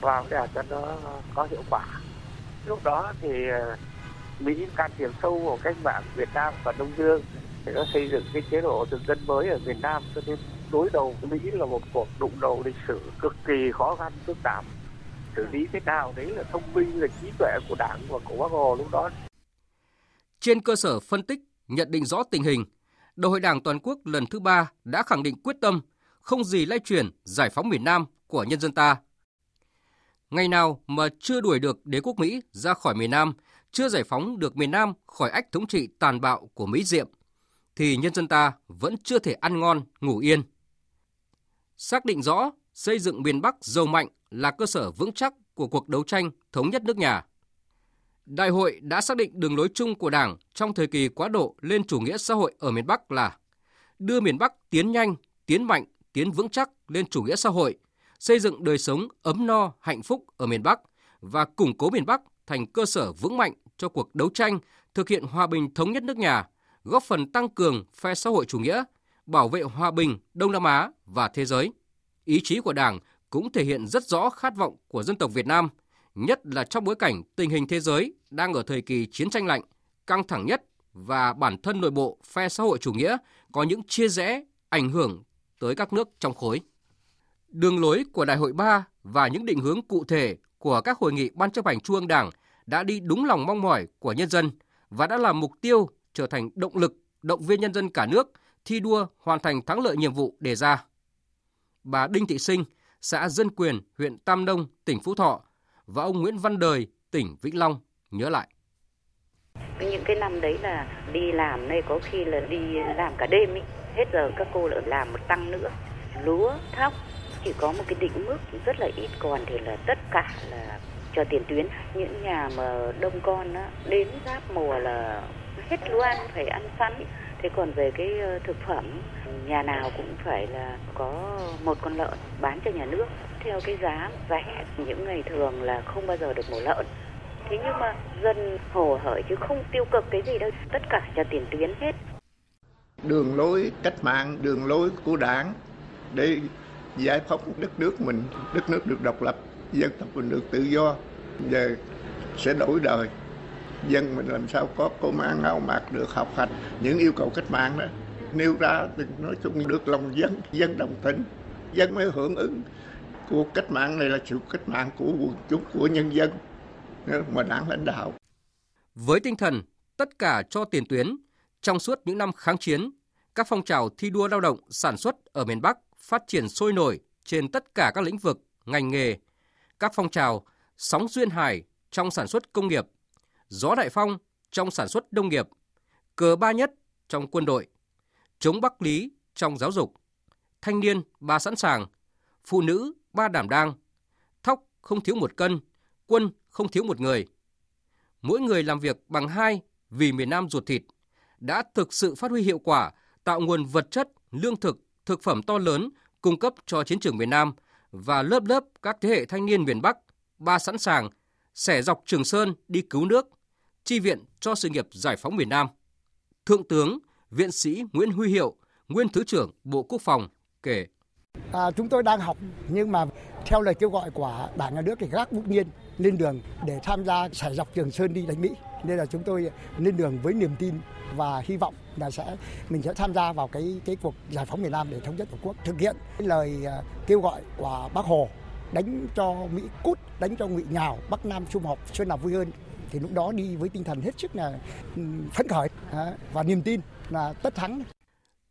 vào để cho nó có hiệu quả. Lúc đó thì ờ, Mỹ can thiệp sâu vào cách mạng Việt Nam và Đông Dương để nó xây dựng cái chế độ thực dân mới ở Việt Nam. Cho nên đối đầu với Mỹ là một cuộc đụng đầu lịch sử cực kỳ khó khăn, phức tạp. Xử lý thế nào đấy là thông minh, là trí tuệ của đảng và của bác hồ lúc đó. Trên cơ sở phân tích, nhận định rõ tình hình đại hội đảng toàn quốc lần thứ ba đã khẳng định quyết tâm không gì lay chuyển giải phóng miền Nam của nhân dân ta ngày nào mà chưa đuổi được đế quốc Mỹ ra khỏi miền Nam, chưa giải phóng được miền Nam khỏi ách thống trị tàn bạo của Mỹ Diệm, thì nhân dân ta vẫn chưa thể ăn ngon, ngủ yên. Xác định rõ xây dựng miền Bắc giàu mạnh là cơ sở vững chắc của cuộc đấu tranh thống nhất nước nhà. Đại hội đã xác định đường lối chung của Đảng trong thời kỳ quá độ lên chủ nghĩa xã hội ở miền Bắc là đưa miền Bắc tiến nhanh, tiến mạnh, tiến vững chắc lên chủ nghĩa xã hội, xây dựng đời sống ấm no, hạnh phúc ở miền Bắc và củng cố miền Bắc thành cơ sở vững mạnh cho cuộc đấu tranh thực hiện hòa bình thống nhất nước nhà, góp phần tăng cường phe xã hội chủ nghĩa, bảo vệ hòa bình Đông Nam Á và thế giới. Ý chí của Đảng cũng thể hiện rất rõ khát vọng của dân tộc Việt Nam, nhất là trong bối cảnh tình hình thế giới đang ở thời kỳ chiến tranh lạnh, căng thẳng nhất và bản thân nội bộ phe xã hội chủ nghĩa có những chia rẽ ảnh hưởng tới các nước trong khối. Đường lối của Đại hội 3 và những định hướng cụ thể của các hội nghị Ban chấp hành Trung ương Đảng đã đi đúng lòng mong mỏi của nhân dân và đã làm mục tiêu trở thành động lực động viên nhân dân cả nước thi đua hoàn thành thắng lợi nhiệm vụ đề ra. Bà Đinh Thị Sinh, xã Dân Quyền, huyện Tam Nông, tỉnh Phú Thọ và ông Nguyễn Văn Đời, tỉnh Vĩnh Long nhớ lại. Những cái năm đấy là đi làm này có khi là đi làm cả đêm ý. Hết giờ các cô lại làm một tăng nữa. Lúa, thóc, chỉ có một cái định mức rất là ít còn thì là tất cả là cho tiền tuyến những nhà mà đông con á, đến giáp mùa là hết lúa ăn phải ăn sẵn thế còn về cái ờ, thực phẩm nhà nào cũng phải là có một con lợn bán cho nhà nước. Theo cái giá rẻ, những ngày thường là không bao giờ được mổ lợn. Thế nhưng mà dân hồ hởi chứ không tiêu cực cái gì đâu, tất cả cho tiền tuyến hết. Đường lối cách mạng, đường lối của đảng để giải phóng đất nước mình, đất nước được độc lập, dân tộc mình được tự do, giờ sẽ đổi đời. Dân mình làm sao có cơm ăn áo mặc được học hành. Những yêu cầu cách mạng đó nêu ra thì nói chung được lòng dân dân đồng tình. Dân mới hưởng ứng. Cuộc cách mạng này là sự cách mạng của quần chúng của nhân dân mà đảng lãnh đạo. Với tinh thần tất cả cho tiền tuyến trong suốt những năm kháng chiến các phong trào thi đua lao động sản xuất ở miền Bắc phát triển sôi nổi trên tất cả các lĩnh vực, ngành nghề, các phong trào sóng duyên hải trong sản xuất công nghiệp, gió đại phong trong sản xuất nông nghiệp, cờ ba nhất trong quân đội, chống Bắc Lý trong giáo dục, thanh niên ba sẵn sàng, phụ nữ ba đảm đang, thóc không thiếu một cân, quân không thiếu một người. Mỗi người làm việc bằng hai vì miền Nam ruột thịt đã thực sự phát huy hiệu quả, tạo nguồn vật chất, lương thực, thực phẩm to lớn cung cấp cho chiến trường miền Nam và lớp lớp các thế hệ thanh niên miền Bắc ba sẵn sàng xẻ dọc Trường Sơn đi cứu nước, chi viện cho sự nghiệp giải phóng miền Nam. Thượng tướng, viện sĩ Nguyễn Huy Hiệu, nguyên Thứ trưởng Bộ Quốc phòng kể. À, chúng tôi đang học nhưng mà theo lời kêu gọi của Đảng nhà nước thì gác bút nhiên lên đường để tham gia sải dọc Trường Sơn đi đánh Mỹ. Nên là chúng tôi lên đường với niềm tin và hy vọng là sẽ mình sẽ tham gia vào cái cái cuộc giải phóng miền Nam để thống nhất tổ quốc, thực hiện cái lời à, kêu gọi của Bác Hồ đánh cho Mỹ cút, đánh cho Ngụy nhào, Bắc Nam sum họp, xuân nào vui hơn thì lúc đó đi với tinh thần hết sức là ừ, phấn khởi và niềm tin là tất thắng.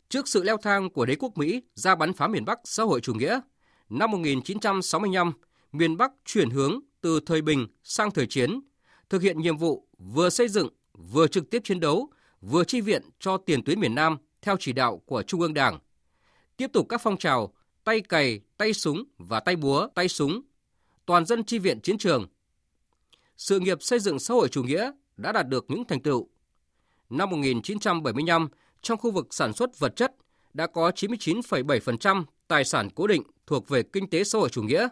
Trước sự leo thang của đế quốc Mỹ ra bắn phá miền Bắc xã hội chủ nghĩa, năm 1965, miền Bắc chuyển hướng từ thời bình sang thời chiến, thực hiện nhiệm vụ vừa xây dựng, vừa trực tiếp chiến đấu, vừa chi viện cho tiền tuyến miền Nam theo chỉ đạo của Trung ương Đảng. Tiếp tục các phong trào tay cày, tay súng và tay búa, tay súng, toàn dân chi viện chiến trường. Sự nghiệp xây dựng xã hội chủ nghĩa đã đạt được những thành tựu. Năm 1975, trong khu vực sản xuất vật chất đã có 99,7% tài sản cố định thuộc về kinh tế xã hội chủ nghĩa,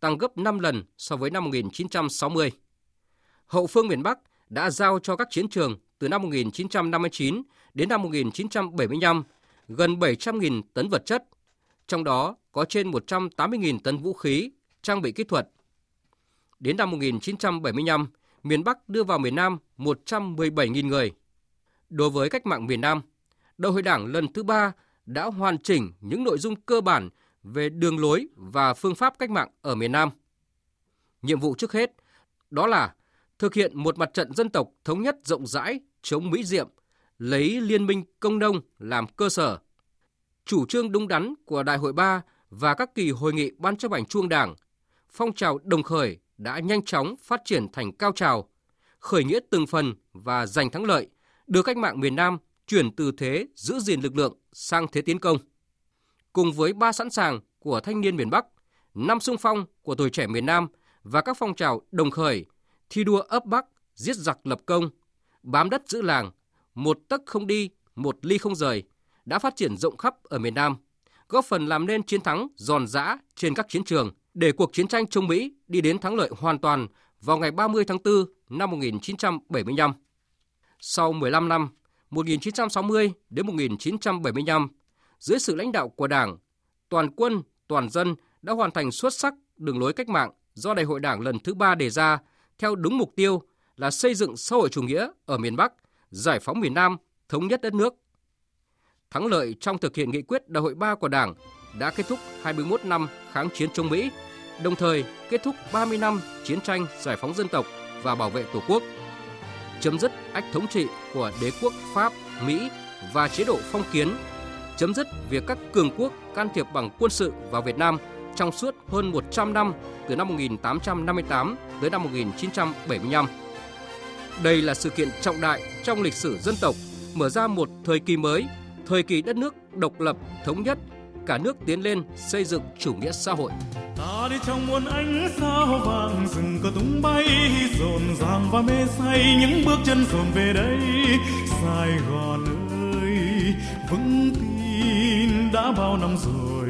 tăng gấp 5 lần so với năm 1960. Hậu phương miền Bắc đã giao cho các chiến trường từ năm 1959 đến năm 1975 gần 700.000 tấn vật chất, trong đó có trên 180.000 tấn vũ khí, trang bị kỹ thuật. Đến năm 1975, miền Bắc đưa vào miền Nam 117.000 người. Đối với cách mạng miền Nam, Đại hội Đảng lần thứ ba đã hoàn chỉnh những nội dung cơ bản về đường lối và phương pháp cách mạng ở miền Nam. Nhiệm vụ trước hết đó là thực hiện một mặt trận dân tộc thống nhất rộng rãi chống Mỹ Diệm, lấy Liên minh Công nông làm cơ sở. Chủ trương đúng đắn của Đại hội 3 và các kỳ hội nghị Ban chấp hành Trung Đảng, phong trào đồng khởi đã nhanh chóng phát triển thành cao trào, khởi nghĩa từng phần và giành thắng lợi, đưa cách mạng miền Nam chuyển từ thế giữ gìn lực lượng sang thế tiến công. Cùng với ba sẵn sàng của thanh niên miền Bắc, năm sung phong của tuổi trẻ miền Nam và các phong trào đồng khởi, thi đua ấp Bắc, giết giặc lập công, bám đất giữ làng, một tấc không đi, một ly không rời, đã phát triển rộng khắp ở miền Nam, góp phần làm nên chiến thắng giòn giã trên các chiến trường để cuộc chiến tranh chống Mỹ đi đến thắng lợi hoàn toàn vào ngày 30 tháng 4 năm 1975. Sau 15 năm, 1960 đến 1975, dưới sự lãnh đạo của Đảng, toàn quân, toàn dân đã hoàn thành xuất sắc đường lối cách mạng do Đại hội Đảng lần thứ ba đề ra theo đúng mục tiêu là xây dựng xã hội chủ nghĩa ở miền Bắc, giải phóng miền Nam, thống nhất đất nước. Thắng lợi trong thực hiện nghị quyết Đại hội 3 của Đảng đã kết thúc 21 năm kháng chiến chống Mỹ, đồng thời kết thúc 30 năm chiến tranh giải phóng dân tộc và bảo vệ Tổ quốc, chấm dứt ách thống trị của đế quốc Pháp, Mỹ và chế độ phong kiến, chấm dứt việc các cường quốc can thiệp bằng quân sự vào Việt Nam trong suốt hơn 100 năm từ năm 1858 tới năm 1975. Đây là sự kiện trọng đại trong lịch sử dân tộc, mở ra một thời kỳ mới, thời kỳ đất nước độc lập, thống nhất, cả nước tiến lên xây dựng chủ nghĩa xã hội. Ta đi trong muôn ánh sao vàng, rừng cờ tung bay, rộn ràng và mê say, những bước chân dồn về đây Sài Gòn ơi, vững tin đã bao năm rồi,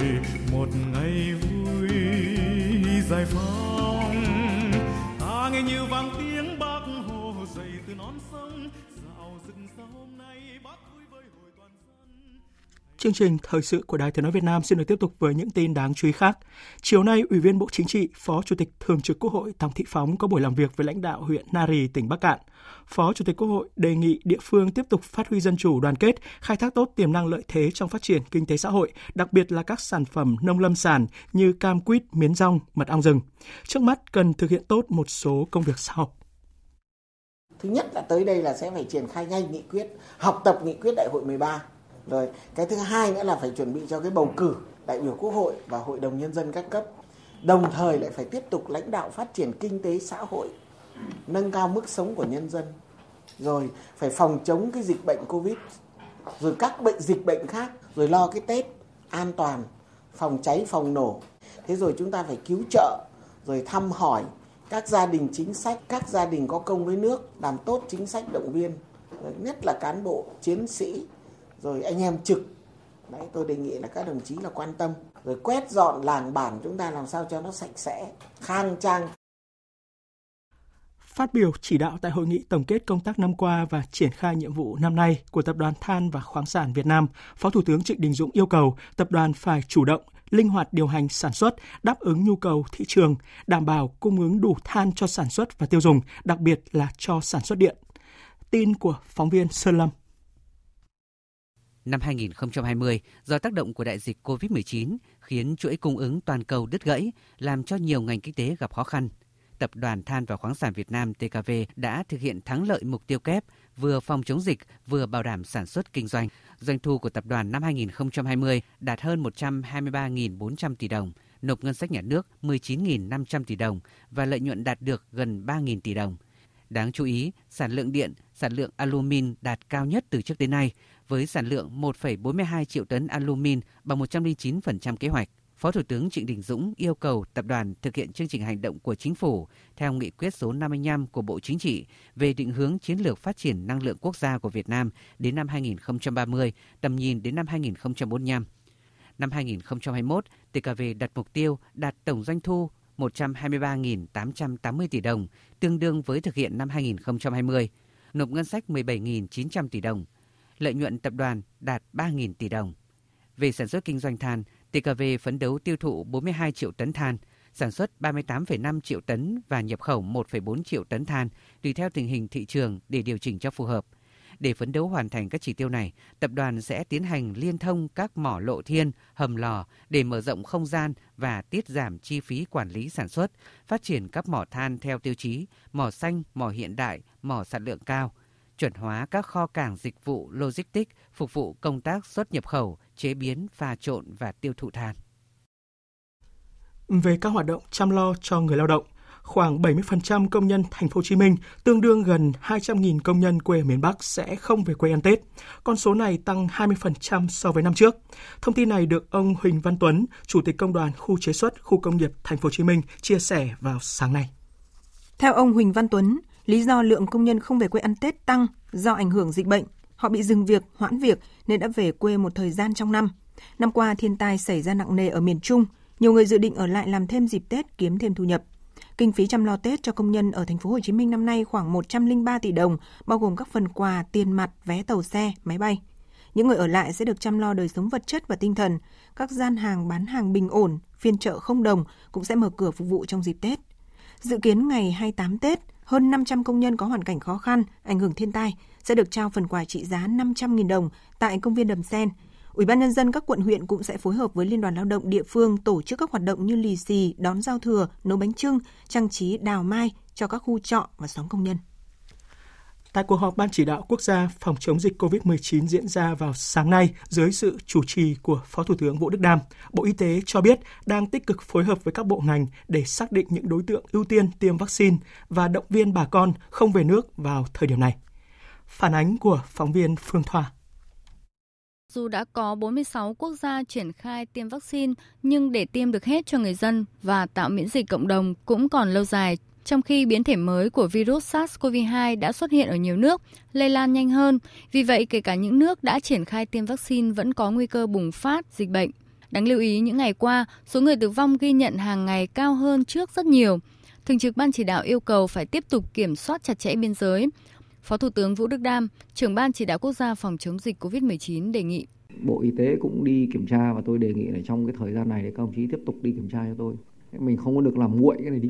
một ngày vui, giải phóng ta nghe như vang tiếng Chương trình thời sự của Đài Tiếng nói Việt Nam xin được tiếp tục với những tin đáng chú ý khác. Chiều nay, Ủy viên Bộ Chính trị, Phó Chủ tịch Thường trực Quốc hội Tòng Thị Phóng có buổi làm việc với lãnh đạo huyện Nari, tỉnh Bắc Cạn. Phó Chủ tịch Quốc hội đề nghị địa phương tiếp tục phát huy dân chủ đoàn kết, khai thác tốt tiềm năng lợi thế trong phát triển kinh tế xã hội, đặc biệt là các sản phẩm nông lâm sản như cam quýt, miến rong, mật ong rừng. Trước mắt cần thực hiện tốt một số công việc sau. Thứ nhất là tới đây là sẽ phải triển khai nhanh nghị quyết, học tập nghị quyết đại hội 13 rồi, cái thứ hai nữa là phải chuẩn bị cho cái bầu cử đại biểu quốc hội và hội đồng nhân dân các cấp. Đồng thời lại phải tiếp tục lãnh đạo phát triển kinh tế xã hội, nâng cao mức sống của nhân dân. Rồi, phải phòng chống cái dịch bệnh covid, rồi các bệnh, dịch bệnh khác, rồi lo cái tết an toàn, phòng cháy, phòng nổ. Thế rồi chúng ta phải cứu trợ, rồi thăm hỏi các gia đình chính sách, các gia đình có công với nước, làm tốt chính sách động viên. Nhất là cán bộ, chiến sĩ rồi anh em trực đấy tôi đề nghị là các đồng chí là quan tâm rồi quét dọn làng bản chúng ta làm sao cho nó sạch sẽ khang trang Phát biểu chỉ đạo tại hội nghị tổng kết công tác năm qua và triển khai nhiệm vụ năm nay của Tập đoàn Than và Khoáng sản Việt Nam, Phó Thủ tướng Trịnh Đình Dũng yêu cầu tập đoàn phải chủ động, linh hoạt điều hành sản xuất, đáp ứng nhu cầu thị trường, đảm bảo cung ứng đủ than cho sản xuất và tiêu dùng, đặc biệt là cho sản xuất điện. Tin của phóng viên Sơn Lâm. Năm 2020, do tác động của đại dịch COVID-19 khiến chuỗi cung ứng toàn cầu đứt gãy, làm cho nhiều ngành kinh tế gặp khó khăn. Tập đoàn Than và Khoáng sản Việt Nam TKV đã thực hiện thắng lợi mục tiêu kép vừa phòng chống dịch vừa bảo đảm sản xuất kinh doanh. Doanh thu của tập đoàn năm 2020 đạt hơn 123.400 tỷ đồng, nộp ngân sách nhà nước 19.500 tỷ đồng và lợi nhuận đạt được gần 3.000 tỷ đồng. Đáng chú ý, sản lượng điện, sản lượng alumin đạt cao nhất từ trước đến nay, với sản lượng 1,42 triệu tấn alumin bằng 109% kế hoạch. Phó Thủ tướng Trịnh Đình Dũng yêu cầu tập đoàn thực hiện chương trình hành động của chính phủ theo nghị quyết số 55 của Bộ Chính trị về định hướng chiến lược phát triển năng lượng quốc gia của Việt Nam đến năm 2030, tầm nhìn đến năm 2045. Năm 2021, TKV đặt mục tiêu đạt tổng doanh thu 123.880 tỷ đồng, tương đương với thực hiện năm 2020, nộp ngân sách 17.900 tỷ đồng. Lợi nhuận tập đoàn đạt 3.000 tỷ đồng. Về sản xuất kinh doanh than, TKV phấn đấu tiêu thụ 42 triệu tấn than, sản xuất 38,5 triệu tấn và nhập khẩu 1,4 triệu tấn than tùy theo tình hình thị trường để điều chỉnh cho phù hợp. Để phấn đấu hoàn thành các chỉ tiêu này, tập đoàn sẽ tiến hành liên thông các mỏ lộ thiên, hầm lò để mở rộng không gian và tiết giảm chi phí quản lý sản xuất, phát triển các mỏ than theo tiêu chí mỏ xanh, mỏ hiện đại, mỏ sản lượng cao, chuẩn hóa các kho cảng dịch vụ logistics phục vụ công tác xuất nhập khẩu, chế biến, pha trộn và tiêu thụ than. Về các hoạt động chăm lo cho người lao động, khoảng 70% công nhân thành phố Hồ Chí Minh, tương đương gần 200.000 công nhân quê ở miền Bắc sẽ không về quê ăn Tết. Con số này tăng 20% so với năm trước. Thông tin này được ông Huỳnh Văn Tuấn, Chủ tịch Công đoàn khu chế xuất khu công nghiệp thành phố Hồ Chí Minh chia sẻ vào sáng nay. Theo ông Huỳnh Văn Tuấn, lý do lượng công nhân không về quê ăn Tết tăng do ảnh hưởng dịch bệnh. Họ bị dừng việc, hoãn việc nên đã về quê một thời gian trong năm. Năm qua thiên tai xảy ra nặng nề ở miền Trung, nhiều người dự định ở lại làm thêm dịp Tết kiếm thêm thu nhập. Kinh phí chăm lo Tết cho công nhân ở thành phố Hồ Chí Minh năm nay khoảng 103 tỷ đồng, bao gồm các phần quà, tiền mặt, vé tàu xe, máy bay. Những người ở lại sẽ được chăm lo đời sống vật chất và tinh thần. Các gian hàng bán hàng bình ổn, phiên chợ không đồng cũng sẽ mở cửa phục vụ trong dịp Tết. Dự kiến ngày 28 Tết, hơn 500 công nhân có hoàn cảnh khó khăn, ảnh hưởng thiên tai sẽ được trao phần quà trị giá 500.000 đồng tại công viên Đầm Sen. Ủy ban nhân dân các quận huyện cũng sẽ phối hợp với Liên đoàn Lao động địa phương tổ chức các hoạt động như lì xì, đón giao thừa, nấu bánh trưng, trang trí đào mai cho các khu trọ và xóm công nhân. Tại cuộc họp Ban chỉ đạo quốc gia phòng chống dịch COVID-19 diễn ra vào sáng nay dưới sự chủ trì của Phó Thủ tướng Vũ Đức Đam, Bộ Y tế cho biết đang tích cực phối hợp với các bộ ngành để xác định những đối tượng ưu tiên tiêm vaccine và động viên bà con không về nước vào thời điểm này. Phản ánh của phóng viên Phương Thoa. Dù đã có 46 quốc gia triển khai tiêm vaccine, nhưng để tiêm được hết cho người dân và tạo miễn dịch cộng đồng cũng còn lâu dài trong khi biến thể mới của virus SARS-CoV-2 đã xuất hiện ở nhiều nước, lây lan nhanh hơn. Vì vậy, kể cả những nước đã triển khai tiêm vaccine vẫn có nguy cơ bùng phát dịch bệnh. Đáng lưu ý những ngày qua, số người tử vong ghi nhận hàng ngày cao hơn trước rất nhiều. Thường trực Ban chỉ đạo yêu cầu phải tiếp tục kiểm soát chặt chẽ biên giới. Phó Thủ tướng Vũ Đức Đam, trưởng Ban chỉ đạo quốc gia phòng chống dịch COVID-19 đề nghị. Bộ Y tế cũng đi kiểm tra và tôi đề nghị là trong cái thời gian này để các đồng chí tiếp tục đi kiểm tra cho tôi mình không có được làm nguội cái này đi.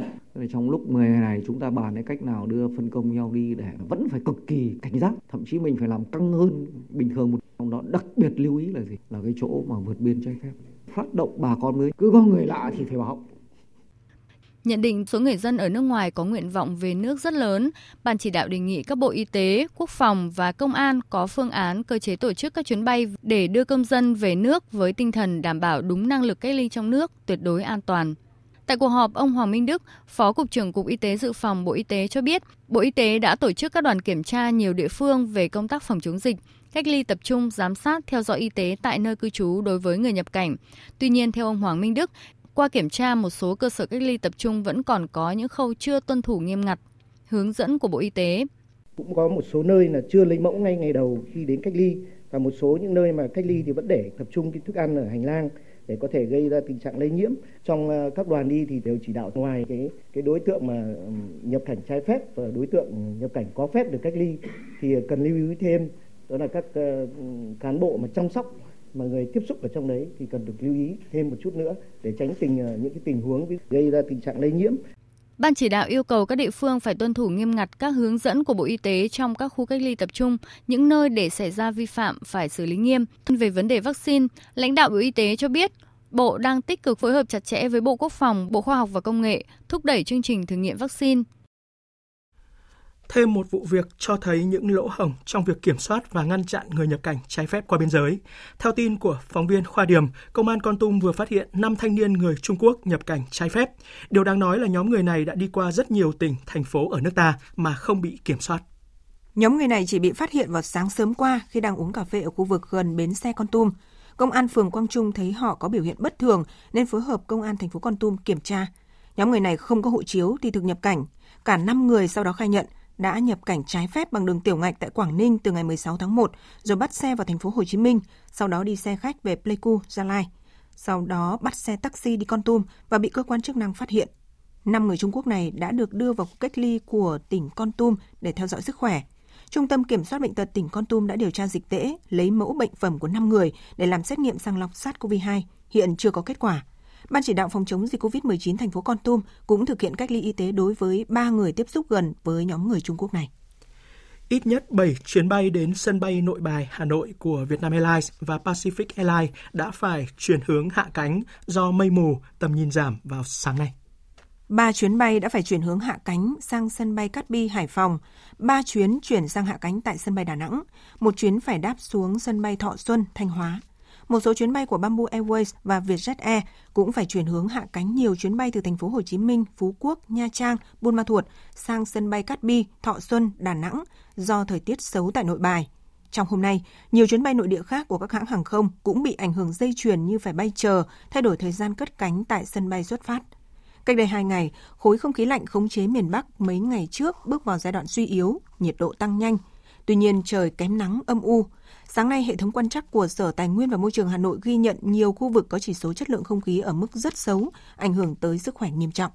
Trong lúc 10 ngày này chúng ta bàn cái cách nào đưa phân công nhau đi để vẫn phải cực kỳ cảnh giác. Thậm chí mình phải làm căng hơn bình thường một trong đó đặc biệt lưu ý là gì? Là cái chỗ mà vượt biên trái phép. Phát động bà con mới cứ có người lạ thì phải báo Nhận định số người dân ở nước ngoài có nguyện vọng về nước rất lớn, Ban chỉ đạo đề nghị các bộ y tế, quốc phòng và công an có phương án cơ chế tổ chức các chuyến bay để đưa công dân về nước với tinh thần đảm bảo đúng năng lực cách ly trong nước, tuyệt đối an toàn. Tại cuộc họp, ông Hoàng Minh Đức, Phó Cục trưởng Cục Y tế Dự phòng Bộ Y tế cho biết, Bộ Y tế đã tổ chức các đoàn kiểm tra nhiều địa phương về công tác phòng chống dịch, cách ly tập trung, giám sát, theo dõi y tế tại nơi cư trú đối với người nhập cảnh. Tuy nhiên, theo ông Hoàng Minh Đức, qua kiểm tra một số cơ sở cách ly tập trung vẫn còn có những khâu chưa tuân thủ nghiêm ngặt hướng dẫn của Bộ Y tế. Cũng có một số nơi là chưa lấy mẫu ngay ngày đầu khi đến cách ly và một số những nơi mà cách ly thì vẫn để tập trung cái thức ăn ở hành lang để có thể gây ra tình trạng lây nhiễm. Trong ờ, các đoàn đi thì đều chỉ đạo ngoài cái cái đối tượng mà nhập cảnh trái phép và đối tượng nhập cảnh có phép được cách ly thì cần lưu ý thêm, đó là các ờ, cán bộ mà chăm sóc, mà người tiếp xúc ở trong đấy thì cần được lưu ý thêm một chút nữa để tránh tình ờ, những cái tình huống gây ra tình trạng lây nhiễm. Ban chỉ đạo yêu cầu các địa phương phải tuân thủ nghiêm ngặt các hướng dẫn của Bộ Y tế trong các khu cách ly tập trung, những nơi để xảy ra vi phạm phải xử lý nghiêm. Về vấn đề vaccine, lãnh đạo Bộ Y tế cho biết Bộ đang tích cực phối hợp chặt chẽ với Bộ Quốc phòng, Bộ Khoa học và Công nghệ, thúc đẩy chương trình thử nghiệm vaccine. Thêm một vụ việc cho thấy những lỗ hổng trong việc kiểm soát và ngăn chặn người nhập cảnh trái phép qua biên giới. Theo tin của phóng viên Khoa Điểm, Công an Con Tum vừa phát hiện 5 thanh niên người Trung Quốc nhập cảnh trái phép. Điều đáng nói là nhóm người này đã đi qua rất nhiều tỉnh, thành phố ở nước ta mà không bị kiểm soát. Nhóm người này chỉ bị phát hiện vào sáng sớm qua khi đang uống cà phê ở khu vực gần bến xe Con Tum. Công an phường Quang Trung thấy họ có biểu hiện bất thường nên phối hợp công an thành phố Con Tum kiểm tra. Nhóm người này không có hộ chiếu thì thực nhập cảnh. Cả 5 người sau đó khai nhận đã nhập cảnh trái phép bằng đường tiểu ngạch tại Quảng Ninh từ ngày 16 tháng 1 rồi bắt xe vào thành phố Hồ Chí Minh, sau đó đi xe khách về Pleiku, Gia Lai. Sau đó bắt xe taxi đi Con Tum và bị cơ quan chức năng phát hiện. Năm người Trung Quốc này đã được đưa vào khu cách ly của tỉnh Con Tum để theo dõi sức khỏe. Trung tâm Kiểm soát Bệnh tật tỉnh Con Tum đã điều tra dịch tễ, lấy mẫu bệnh phẩm của 5 người để làm xét nghiệm sàng lọc SARS-CoV-2, hiện chưa có kết quả. Ban chỉ đạo phòng chống dịch COVID-19 thành phố Con Tum cũng thực hiện cách ly y tế đối với 3 người tiếp xúc gần với nhóm người Trung Quốc này. Ít nhất 7 chuyến bay đến sân bay nội bài Hà Nội của Vietnam Airlines và Pacific Airlines đã phải chuyển hướng hạ cánh do mây mù tầm nhìn giảm vào sáng nay. Ba chuyến bay đã phải chuyển hướng hạ cánh sang sân bay Cát Bi, Hải Phòng. Ba chuyến chuyển sang hạ cánh tại sân bay Đà Nẵng. Một chuyến phải đáp xuống sân bay Thọ Xuân, Thanh Hóa. Một số chuyến bay của Bamboo Airways và Vietjet Air cũng phải chuyển hướng hạ cánh nhiều chuyến bay từ thành phố Hồ Chí Minh, Phú Quốc, Nha Trang, Buôn Ma Thuột sang sân bay Cát Bi, Thọ Xuân, Đà Nẵng do thời tiết xấu tại Nội Bài. Trong hôm nay, nhiều chuyến bay nội địa khác của các hãng hàng không cũng bị ảnh hưởng dây chuyền như phải bay chờ, thay đổi thời gian cất cánh tại sân bay xuất phát. Cách đây hai ngày, khối không khí lạnh khống chế miền Bắc mấy ngày trước bước vào giai đoạn suy yếu, nhiệt độ tăng nhanh. Tuy nhiên trời kém nắng âm u. Sáng nay, hệ thống quan trắc của Sở Tài nguyên và Môi trường Hà Nội ghi nhận nhiều khu vực có chỉ số chất lượng không khí ở mức rất xấu, ảnh hưởng tới sức khỏe nghiêm trọng.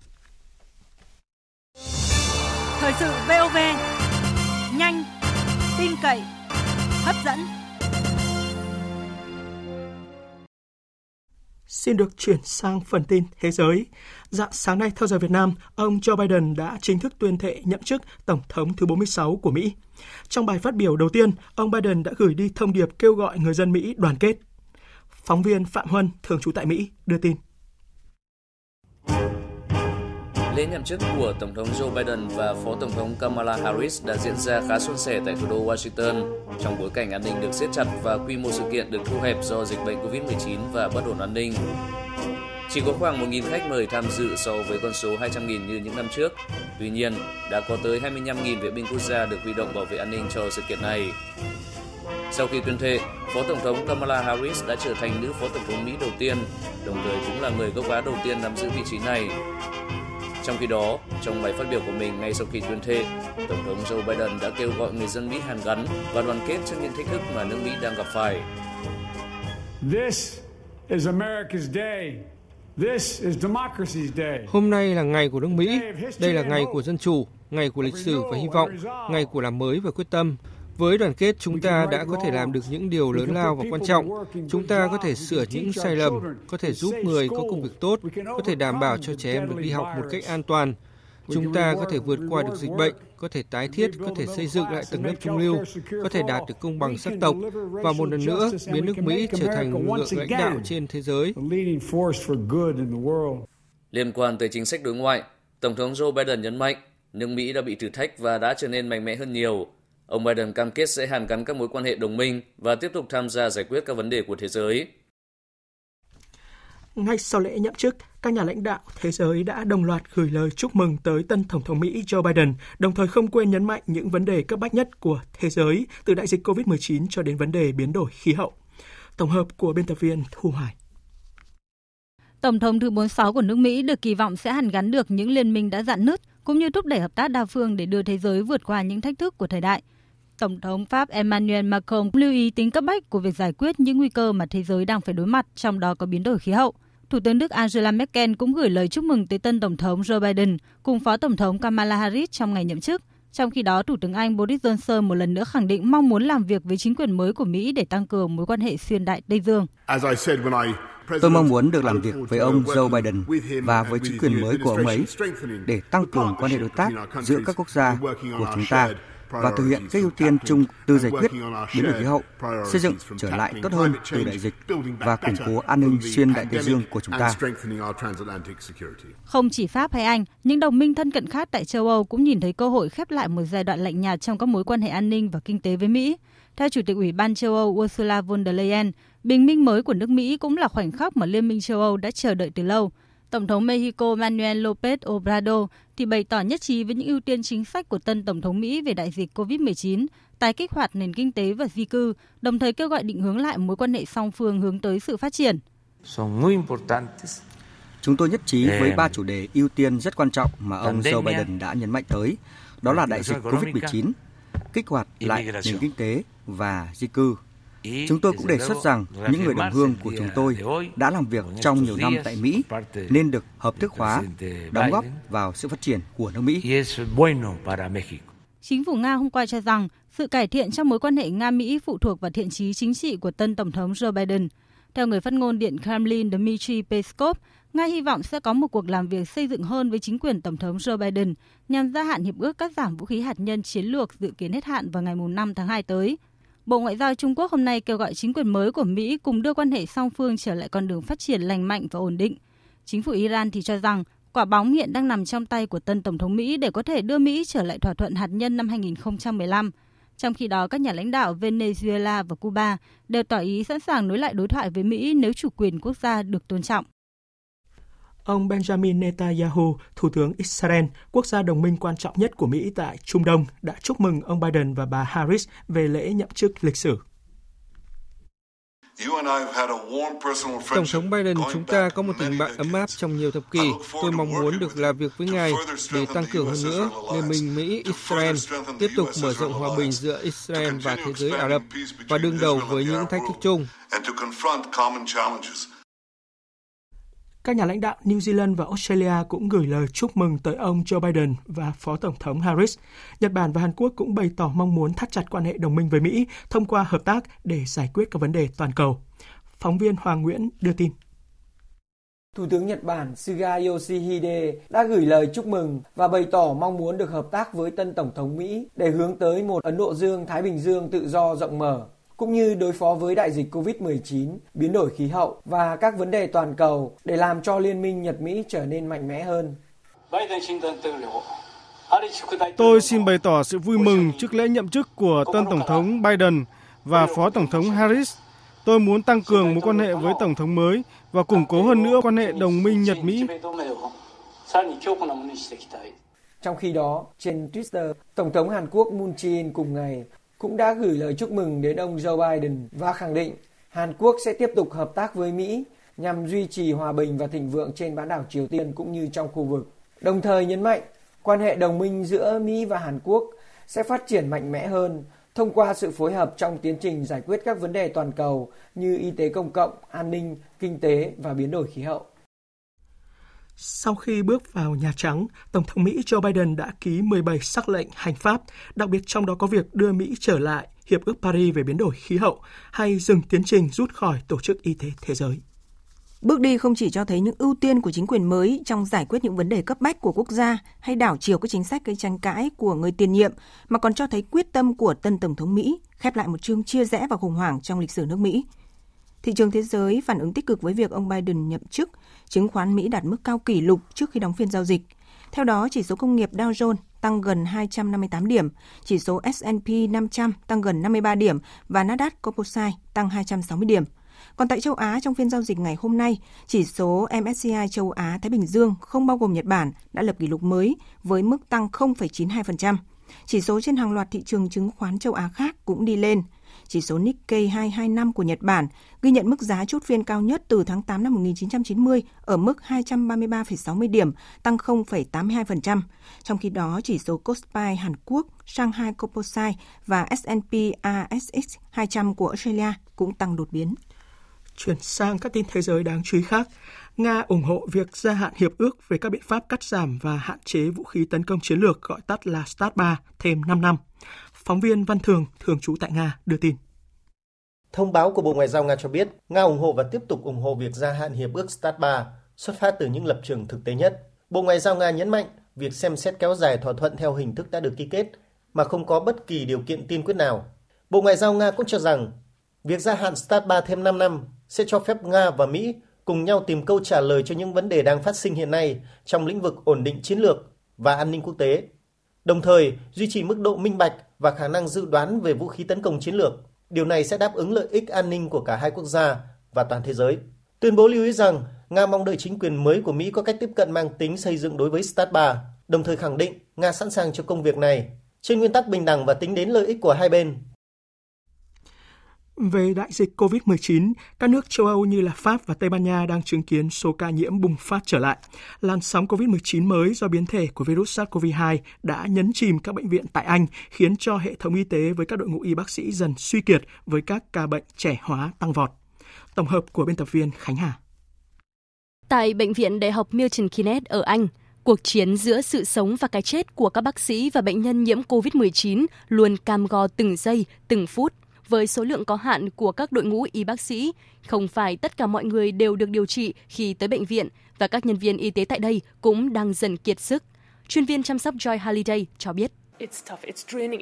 Thời sự VOV, nhanh, tin cậy, hấp dẫn. Xin được chuyển sang phần tin thế giới. Dạng sáng nay theo giờ Việt Nam, ông Joe Biden đã chính thức tuyên thệ nhậm chức Tổng thống thứ 46 của Mỹ. Trong bài phát biểu đầu tiên, ông Biden đã gửi đi thông điệp kêu gọi người dân Mỹ đoàn kết. Phóng viên Phạm Huân, thường trú tại Mỹ, đưa tin. Lễ nhậm chức của Tổng thống Joe Biden và Phó Tổng thống Kamala Harris đã diễn ra khá suôn sẻ tại thủ đô Washington trong bối cảnh an ninh được siết chặt và quy mô sự kiện được thu hẹp do dịch bệnh COVID-19 và bất ổn an ninh. Chỉ có khoảng 1.000 khách mời tham dự so với con số 200.000 như những năm trước. Tuy nhiên, đã có tới 25.000 vệ binh quốc gia được huy động bảo vệ an ninh cho sự kiện này. Sau khi tuyên thệ, Phó Tổng thống Kamala Harris đã trở thành nữ Phó Tổng thống Mỹ đầu tiên, đồng thời cũng là người gốc Á đầu tiên nắm giữ vị trí này. Trong khi đó, trong bài phát biểu của mình ngay sau khi tuyên thệ, Tổng thống Joe Biden đã kêu gọi người dân Mỹ hàn gắn và đoàn kết trước những thách thức mà nước Mỹ đang gặp phải. This is America's day. This is democracy's day. Hôm nay là ngày của nước Mỹ, đây là ngày của dân chủ, ngày của lịch sử và hy vọng, ngày của làm mới và quyết tâm. Với đoàn kết, chúng ta đã có thể làm được những điều lớn lao và quan trọng. Chúng ta có thể sửa những sai lầm, có thể giúp người có công việc tốt, có thể đảm bảo cho trẻ em được đi học một cách an toàn. Chúng ta có thể vượt qua được dịch bệnh, có thể tái thiết, có thể xây dựng lại tầng lớp trung lưu, có thể đạt được công bằng sắc tộc và một lần nữa biến nước Mỹ trở thành lực lượng lãnh đạo trên thế giới. Liên quan tới chính sách đối ngoại, Tổng thống Joe Biden nhấn mạnh nước Mỹ đã bị thử thách và đã trở nên mạnh mẽ hơn nhiều. Ông Biden cam kết sẽ hàn gắn các mối quan hệ đồng minh và tiếp tục tham gia giải quyết các vấn đề của thế giới. Ngay sau lễ nhậm chức, các nhà lãnh đạo thế giới đã đồng loạt gửi lời chúc mừng tới tân Tổng thống Mỹ Joe Biden, đồng thời không quên nhấn mạnh những vấn đề cấp bách nhất của thế giới, từ đại dịch COVID-19 cho đến vấn đề biến đổi khí hậu. Tổng hợp của biên tập viên Thu Hoài. Tổng thống thứ 46 của nước Mỹ được kỳ vọng sẽ hàn gắn được những liên minh đã dạn nứt, cũng như thúc đẩy hợp tác đa phương để đưa thế giới vượt qua những thách thức của thời đại. Tổng thống Pháp Emmanuel Macron lưu ý tính cấp bách của việc giải quyết những nguy cơ mà thế giới đang phải đối mặt, trong đó có biến đổi khí hậu. Thủ tướng Đức Angela Merkel cũng gửi lời chúc mừng tới tân Tổng thống Joe Biden cùng Phó Tổng thống Kamala Harris trong ngày nhậm chức. Trong khi đó, Thủ tướng Anh Boris Johnson một lần nữa khẳng định mong muốn làm việc với chính quyền mới của Mỹ để tăng cường mối quan hệ xuyên đại Tây Dương. Tôi mong muốn được làm việc với ông Joe Biden và với chính quyền mới của ông ấy để tăng cường quan hệ đối tác giữa các quốc gia của chúng ta và thực hiện các ưu tiên chung từ giải quyết biến đổi khí hậu, xây dựng trở lại tốt hơn từ đại dịch và củng cố an ninh xuyên đại Tây Dương của chúng ta. Không chỉ Pháp hay Anh, những đồng minh thân cận khác tại châu Âu cũng nhìn thấy cơ hội khép lại một giai đoạn lạnh nhạt trong các mối quan hệ an ninh và kinh tế với Mỹ. Theo Chủ tịch Ủy ban châu Âu Ursula von der Leyen, bình minh mới của nước Mỹ cũng là khoảnh khắc mà Liên minh châu Âu đã chờ đợi từ lâu. Tổng thống Mexico Manuel López Obrador thì bày tỏ nhất trí với những ưu tiên chính sách của tân Tổng thống Mỹ về đại dịch COVID-19, tái kích hoạt nền kinh tế và di cư, đồng thời kêu gọi định hướng lại mối quan hệ song phương hướng tới sự phát triển. Chúng tôi nhất trí với ba chủ đề ưu tiên rất quan trọng mà ông Joe Biden đã nhấn mạnh tới, đó là đại dịch COVID-19, kích hoạt lại nền kinh tế và di cư. Chúng tôi cũng đề xuất rằng những người đồng hương của chúng tôi đã làm việc trong nhiều năm tại Mỹ nên được hợp thức hóa, đóng góp vào sự phát triển của nước Mỹ. Chính phủ Nga hôm qua cho rằng sự cải thiện trong mối quan hệ Nga-Mỹ phụ thuộc vào thiện trí chính trị của tân Tổng thống Joe Biden. Theo người phát ngôn Điện Kremlin Dmitry Peskov, Nga hy vọng sẽ có một cuộc làm việc xây dựng hơn với chính quyền Tổng thống Joe Biden nhằm gia hạn hiệp ước cắt giảm vũ khí hạt nhân chiến lược dự kiến hết hạn vào ngày 5 tháng 2 tới. Bộ Ngoại giao Trung Quốc hôm nay kêu gọi chính quyền mới của Mỹ cùng đưa quan hệ song phương trở lại con đường phát triển lành mạnh và ổn định. Chính phủ Iran thì cho rằng quả bóng hiện đang nằm trong tay của tân Tổng thống Mỹ để có thể đưa Mỹ trở lại thỏa thuận hạt nhân năm 2015. Trong khi đó, các nhà lãnh đạo Venezuela và Cuba đều tỏ ý sẵn sàng nối lại đối thoại với Mỹ nếu chủ quyền quốc gia được tôn trọng. Ông Benjamin Netanyahu, Thủ tướng Israel, quốc gia đồng minh quan trọng nhất của Mỹ tại Trung Đông, đã chúc mừng ông Biden và bà Harris về lễ nhậm chức lịch sử. Tổng thống Biden, chúng ta có một tình bạn ấm áp trong nhiều thập kỷ. Tôi mong muốn được làm việc với ngài để tăng cường hơn nữa Liên minh Mỹ-Israel, tiếp tục mở rộng hòa bình giữa Israel và thế giới Ả Rập và đương đầu với những thách thức chung. Các nhà lãnh đạo New Zealand và Australia cũng gửi lời chúc mừng tới ông Joe Biden và Phó Tổng thống Harris. Nhật Bản và Hàn Quốc cũng bày tỏ mong muốn thắt chặt quan hệ đồng minh với Mỹ thông qua hợp tác để giải quyết các vấn đề toàn cầu. Phóng viên Hoàng Nguyễn đưa tin. Thủ tướng Nhật Bản Suga Yoshihide đã gửi lời chúc mừng và bày tỏ mong muốn được hợp tác với tân Tổng thống Mỹ để hướng tới một Ấn Độ Dương-Thái Bình Dương tự do rộng mở cũng như đối phó với đại dịch COVID-19, biến đổi khí hậu và các vấn đề toàn cầu để làm cho liên minh Nhật Mỹ trở nên mạnh mẽ hơn. Tôi xin bày tỏ sự vui mừng trước lễ nhậm chức của tân Tổng thống Biden và Phó Tổng thống Harris. Tôi muốn tăng cường mối quan hệ với Tổng thống mới và củng cố hơn nữa quan hệ đồng minh Nhật-Mỹ. Trong khi đó, trên Twitter, Tổng thống Hàn Quốc Moon Jae-in cùng ngày cũng đã gửi lời chúc mừng đến ông Joe Biden và khẳng định Hàn Quốc sẽ tiếp tục hợp tác với Mỹ nhằm duy trì hòa bình và thịnh vượng trên bán đảo Triều Tiên cũng như trong khu vực. Đồng thời nhấn mạnh quan hệ đồng minh giữa Mỹ và Hàn Quốc sẽ phát triển mạnh mẽ hơn thông qua sự phối hợp trong tiến trình giải quyết các vấn đề toàn cầu như y tế công cộng, an ninh, kinh tế và biến đổi khí hậu. Sau khi bước vào Nhà Trắng, Tổng thống Mỹ Joe Biden đã ký 17 sắc lệnh hành pháp, đặc biệt trong đó có việc đưa Mỹ trở lại Hiệp ước Paris về biến đổi khí hậu hay dừng tiến trình rút khỏi Tổ chức Y tế Thế giới. Bước đi không chỉ cho thấy những ưu tiên của chính quyền mới trong giải quyết những vấn đề cấp bách của quốc gia hay đảo chiều các chính sách gây tranh cãi của người tiền nhiệm, mà còn cho thấy quyết tâm của tân Tổng thống Mỹ khép lại một chương chia rẽ và khủng hoảng trong lịch sử nước Mỹ. Thị trường thế giới phản ứng tích cực với việc ông Biden nhậm chức, chứng khoán Mỹ đạt mức cao kỷ lục trước khi đóng phiên giao dịch. Theo đó, chỉ số công nghiệp Dow Jones tăng gần 258 điểm, chỉ số S&P 500 tăng gần 53 điểm và Nasdaq Composite tăng 260 điểm. Còn tại châu Á, trong phiên giao dịch ngày hôm nay, chỉ số MSCI châu Á Thái Bình Dương không bao gồm Nhật Bản đã lập kỷ lục mới với mức tăng 0,92%. Chỉ số trên hàng loạt thị trường chứng khoán châu Á khác cũng đi lên. Chỉ số Nikkei 225 của Nhật Bản ghi nhận mức giá chốt phiên cao nhất từ tháng 8 năm 1990 ở mức 233,60 điểm, tăng 0,82%. Trong khi đó, chỉ số Kospi Hàn Quốc, Shanghai Composite và S&P ASX 200 của Australia cũng tăng đột biến. Chuyển sang các tin thế giới đáng chú ý khác. Nga ủng hộ việc gia hạn hiệp ước về các biện pháp cắt giảm và hạn chế vũ khí tấn công chiến lược gọi tắt là START 3 thêm 5 năm. Phóng viên Văn Thường, thường trú tại Nga, đưa tin. Thông báo của Bộ Ngoại giao Nga cho biết, Nga ủng hộ và tiếp tục ủng hộ việc gia hạn hiệp ước START 3 xuất phát từ những lập trường thực tế nhất. Bộ Ngoại giao Nga nhấn mạnh việc xem xét kéo dài thỏa thuận theo hình thức đã được ký kết mà không có bất kỳ điều kiện tiên quyết nào. Bộ Ngoại giao Nga cũng cho rằng việc gia hạn START 3 thêm 5 năm sẽ cho phép Nga và Mỹ cùng nhau tìm câu trả lời cho những vấn đề đang phát sinh hiện nay trong lĩnh vực ổn định chiến lược và an ninh quốc tế, đồng thời duy trì mức độ minh bạch và khả năng dự đoán về vũ khí tấn công chiến lược. Điều này sẽ đáp ứng lợi ích an ninh của cả hai quốc gia và toàn thế giới. Tuyên bố lưu ý rằng Nga mong đợi chính quyền mới của Mỹ có cách tiếp cận mang tính xây dựng đối với START 3, đồng thời khẳng định Nga sẵn sàng cho công việc này trên nguyên tắc bình đẳng và tính đến lợi ích của hai bên. Về đại dịch COVID-19, các nước châu Âu như là Pháp và Tây Ban Nha đang chứng kiến số ca nhiễm bùng phát trở lại. Làn sóng COVID-19 mới do biến thể của virus SARS-CoV-2 đã nhấn chìm các bệnh viện tại Anh, khiến cho hệ thống y tế với các đội ngũ y bác sĩ dần suy kiệt với các ca bệnh trẻ hóa tăng vọt. Tổng hợp của biên tập viên Khánh Hà. Tại Bệnh viện Đại học Milton Keynes ở Anh, cuộc chiến giữa sự sống và cái chết của các bác sĩ và bệnh nhân nhiễm COVID-19 luôn cam go từng giây, từng phút với số lượng có hạn của các đội ngũ y bác sĩ, không phải tất cả mọi người đều được điều trị khi tới bệnh viện và các nhân viên y tế tại đây cũng đang dần kiệt sức. Chuyên viên chăm sóc Joy Halliday cho biết.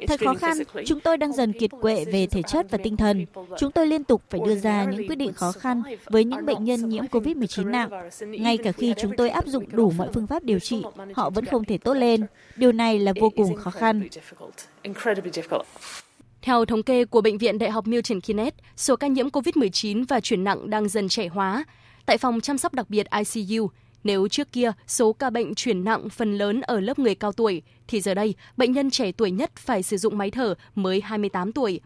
Thật khó khăn, chúng tôi đang dần kiệt quệ về thể chất và tinh thần. Chúng tôi liên tục phải đưa ra những quyết định khó khăn với những bệnh nhân nhiễm COVID-19 nặng. Ngay cả khi chúng tôi áp dụng đủ mọi phương pháp điều trị, họ vẫn không thể tốt lên. Điều này là vô cùng khó khăn. Theo thống kê của Bệnh viện Đại học Milton Keynes, số ca nhiễm COVID-19 và chuyển nặng đang dần trẻ hóa. Tại phòng chăm sóc đặc biệt ICU, nếu trước kia số ca bệnh chuyển nặng phần lớn ở lớp người cao tuổi, thì giờ đây bệnh nhân trẻ tuổi nhất phải sử dụng máy thở mới 28 tuổi.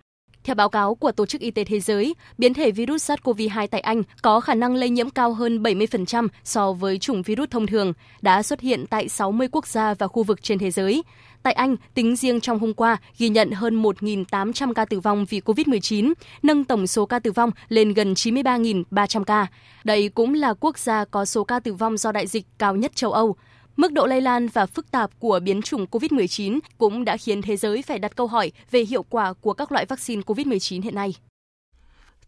Theo báo cáo của Tổ chức Y tế Thế giới, biến thể virus SARS-CoV-2 tại Anh có khả năng lây nhiễm cao hơn 70% so với chủng virus thông thường, đã xuất hiện tại 60 quốc gia và khu vực trên thế giới. Tại Anh, tính riêng trong hôm qua ghi nhận hơn 1.800 ca tử vong vì COVID-19, nâng tổng số ca tử vong lên gần 93.300 ca. Đây cũng là quốc gia có số ca tử vong do đại dịch cao nhất châu Âu. Mức độ lây lan và phức tạp của biến chủng COVID-19 cũng đã khiến thế giới phải đặt câu hỏi về hiệu quả của các loại vaccine COVID-19 hiện nay.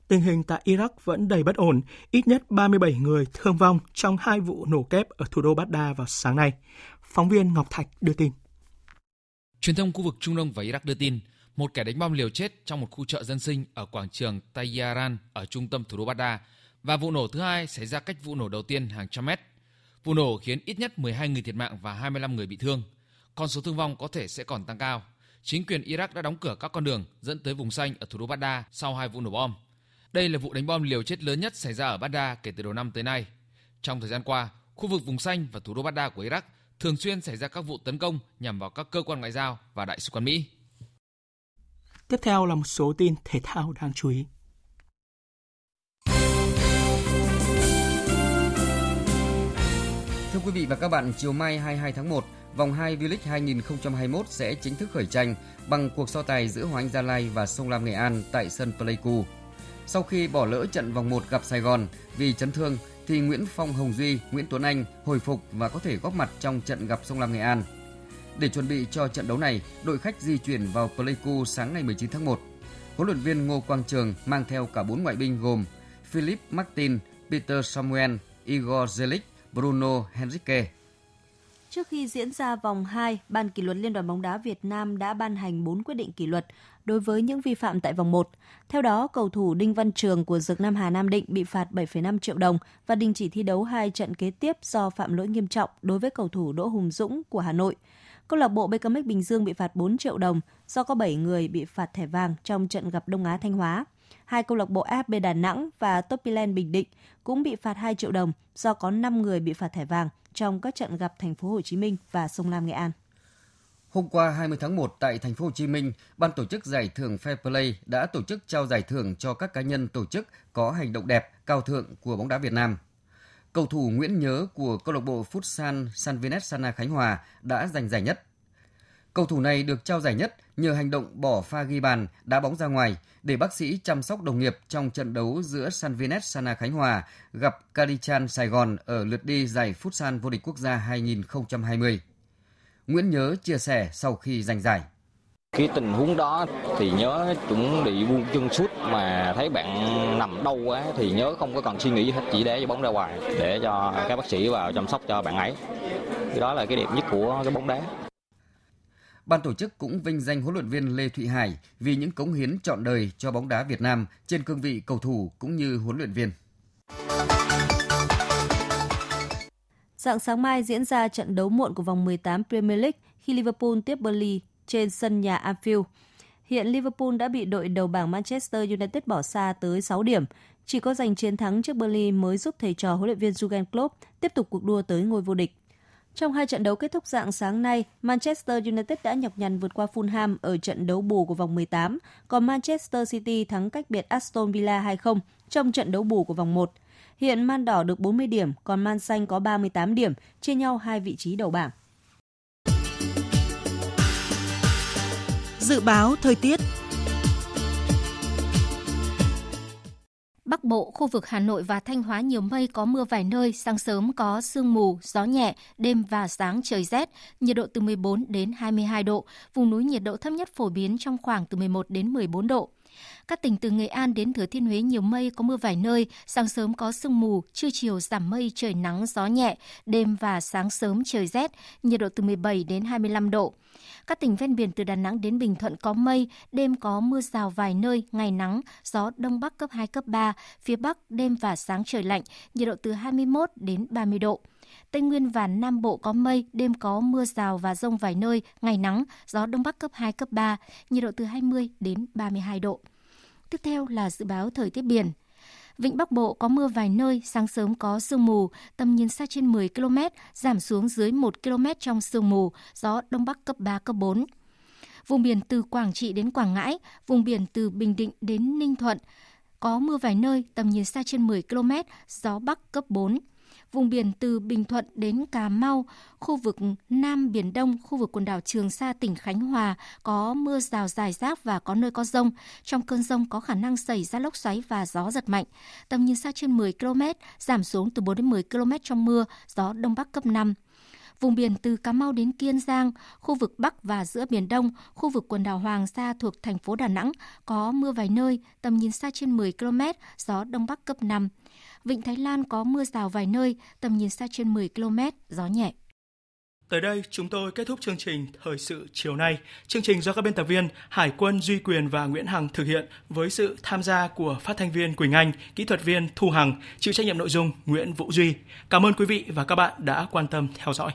Tình hình tại Iraq vẫn đầy bất ổn, ít nhất 37 người thương vong trong hai vụ nổ kép ở thủ đô Baghdad vào sáng nay. Phóng viên Ngọc Thạch đưa tin. Truyền thông khu vực Trung Đông và Iraq đưa tin, một kẻ đánh bom liều chết trong một khu chợ dân sinh ở quảng trường Tayyaran ở trung tâm thủ đô Baghdad và vụ nổ thứ hai xảy ra cách vụ nổ đầu tiên hàng trăm mét. Vụ nổ khiến ít nhất 12 người thiệt mạng và 25 người bị thương. Con số thương vong có thể sẽ còn tăng cao. Chính quyền Iraq đã đóng cửa các con đường dẫn tới vùng xanh ở thủ đô Baghdad sau hai vụ nổ bom. Đây là vụ đánh bom liều chết lớn nhất xảy ra ở Baghdad kể từ đầu năm tới nay. Trong thời gian qua, khu vực vùng xanh và thủ đô Baghdad của Iraq thường xuyên xảy ra các vụ tấn công nhằm vào các cơ quan ngoại giao và đại sứ quán Mỹ. Tiếp theo là một số tin thể thao đáng chú ý. Thưa quý vị và các bạn, chiều mai 22 tháng 1, vòng 2 V-League 2021 sẽ chính thức khởi tranh bằng cuộc so tài giữa Hoàng Anh Gia Lai và Sông Lam Nghệ An tại sân Pleiku. Sau khi bỏ lỡ trận vòng 1 gặp Sài Gòn vì chấn thương thì Nguyễn Phong Hồng Duy, Nguyễn Tuấn Anh hồi phục và có thể góp mặt trong trận gặp Sông Lam Nghệ An. Để chuẩn bị cho trận đấu này, đội khách di chuyển vào Pleiku sáng ngày 19 tháng 1. Huấn luyện viên Ngô Quang Trường mang theo cả bốn ngoại binh gồm Philip Martin, Peter Samuel, Igor Zelic, Bruno Henrique. Trước khi diễn ra vòng 2, Ban kỷ luật Liên đoàn bóng đá Việt Nam đã ban hành 4 quyết định kỷ luật đối với những vi phạm tại vòng 1. Theo đó, cầu thủ Đinh Văn Trường của Dược Nam Hà Nam Định bị phạt 7,5 triệu đồng và đình chỉ thi đấu hai trận kế tiếp do phạm lỗi nghiêm trọng đối với cầu thủ Đỗ Hùng Dũng của Hà Nội. Câu lạc bộ BKMX Bình Dương bị phạt 4 triệu đồng do có 7 người bị phạt thẻ vàng trong trận gặp Đông Á Thanh Hóa. Hai câu lạc bộ FB Đà Nẵng và Topiland Bình Định cũng bị phạt 2 triệu đồng do có 5 người bị phạt thẻ vàng trong các trận gặp Thành phố Hồ Chí Minh và Sông Lam Nghệ An. Hôm qua 20 tháng 1 tại thành phố Hồ Chí Minh, ban tổ chức giải thưởng Fair Play đã tổ chức trao giải thưởng cho các cá nhân tổ chức có hành động đẹp, cao thượng của bóng đá Việt Nam. Cầu thủ Nguyễn Nhớ của câu lạc bộ Futsal Sanvinet Sana Khánh Hòa đã giành giải nhất. Cầu thủ này được trao giải nhất nhờ hành động bỏ pha ghi bàn đá bóng ra ngoài để bác sĩ chăm sóc đồng nghiệp trong trận đấu giữa Sanvinet Sana Khánh Hòa gặp Kadichan Sài Gòn ở lượt đi giải Futsal vô địch quốc gia 2020. Nguyễn Nhớ chia sẻ sau khi giành giải. Cái tình huống đó thì nhớ chuẩn bị buông chân sút mà thấy bạn nằm đau quá thì nhớ không có còn suy nghĩ hết chỉ để cho bóng ra ngoài để cho các bác sĩ vào chăm sóc cho bạn ấy. Cái đó là cái đẹp nhất của cái bóng đá. Ban tổ chức cũng vinh danh huấn luyện viên Lê Thụy Hải vì những cống hiến trọn đời cho bóng đá Việt Nam trên cương vị cầu thủ cũng như huấn luyện viên. Dạng sáng mai diễn ra trận đấu muộn của vòng 18 Premier League khi Liverpool tiếp Burnley trên sân nhà Anfield. Hiện Liverpool đã bị đội đầu bảng Manchester United bỏ xa tới 6 điểm. Chỉ có giành chiến thắng trước Burnley mới giúp thầy trò huấn luyện viên Jurgen Klopp tiếp tục cuộc đua tới ngôi vô địch. Trong hai trận đấu kết thúc dạng sáng nay, Manchester United đã nhọc nhằn vượt qua Fulham ở trận đấu bù của vòng 18, còn Manchester City thắng cách biệt Aston Villa 2-0 trong trận đấu bù của vòng 1. Hiện Man đỏ được 40 điểm, còn Man xanh có 38 điểm, chia nhau hai vị trí đầu bảng. Dự báo thời tiết Bắc Bộ, khu vực Hà Nội và Thanh Hóa nhiều mây có mưa vài nơi, sáng sớm có sương mù, gió nhẹ, đêm và sáng trời rét, nhiệt độ từ 14 đến 22 độ, vùng núi nhiệt độ thấp nhất phổ biến trong khoảng từ 11 đến 14 độ. Các tỉnh từ Nghệ An đến Thừa Thiên Huế nhiều mây có mưa vài nơi, sáng sớm có sương mù, trưa chiều giảm mây trời nắng gió nhẹ, đêm và sáng sớm trời rét, nhiệt độ từ 17 đến 25 độ. Các tỉnh ven biển từ Đà Nẵng đến Bình Thuận có mây, đêm có mưa rào vài nơi, ngày nắng, gió đông bắc cấp 2 cấp 3, phía bắc đêm và sáng trời lạnh, nhiệt độ từ 21 đến 30 độ. Tây Nguyên và Nam Bộ có mây, đêm có mưa rào và rông vài nơi, ngày nắng, gió đông bắc cấp 2 cấp 3, nhiệt độ từ 20 đến 32 độ. Tiếp theo là dự báo thời tiết biển. Vịnh Bắc Bộ có mưa vài nơi, sáng sớm có sương mù, tầm nhìn xa trên 10 km, giảm xuống dưới 1 km trong sương mù, gió Đông Bắc cấp 3, cấp 4. Vùng biển từ Quảng Trị đến Quảng Ngãi, vùng biển từ Bình Định đến Ninh Thuận, có mưa vài nơi, tầm nhìn xa trên 10 km, gió Bắc cấp 4 vùng biển từ Bình Thuận đến Cà Mau, khu vực Nam Biển Đông, khu vực quần đảo Trường Sa, tỉnh Khánh Hòa có mưa rào dài rác và có nơi có rông. Trong cơn rông có khả năng xảy ra lốc xoáy và gió giật mạnh. Tầm nhìn xa trên 10 km, giảm xuống từ 4 đến 10 km trong mưa, gió Đông Bắc cấp 5. Vùng biển từ Cà Mau đến Kiên Giang, khu vực Bắc và giữa Biển Đông, khu vực quần đảo Hoàng Sa thuộc thành phố Đà Nẵng có mưa vài nơi, tầm nhìn xa trên 10 km, gió Đông Bắc cấp 5. Vịnh Thái Lan có mưa rào vài nơi, tầm nhìn xa trên 10 km, gió nhẹ. Tới đây chúng tôi kết thúc chương trình Thời sự chiều nay. Chương trình do các biên tập viên Hải quân Duy Quyền và Nguyễn Hằng thực hiện với sự tham gia của phát thanh viên Quỳnh Anh, kỹ thuật viên Thu Hằng, chịu trách nhiệm nội dung Nguyễn Vũ Duy. Cảm ơn quý vị và các bạn đã quan tâm theo dõi.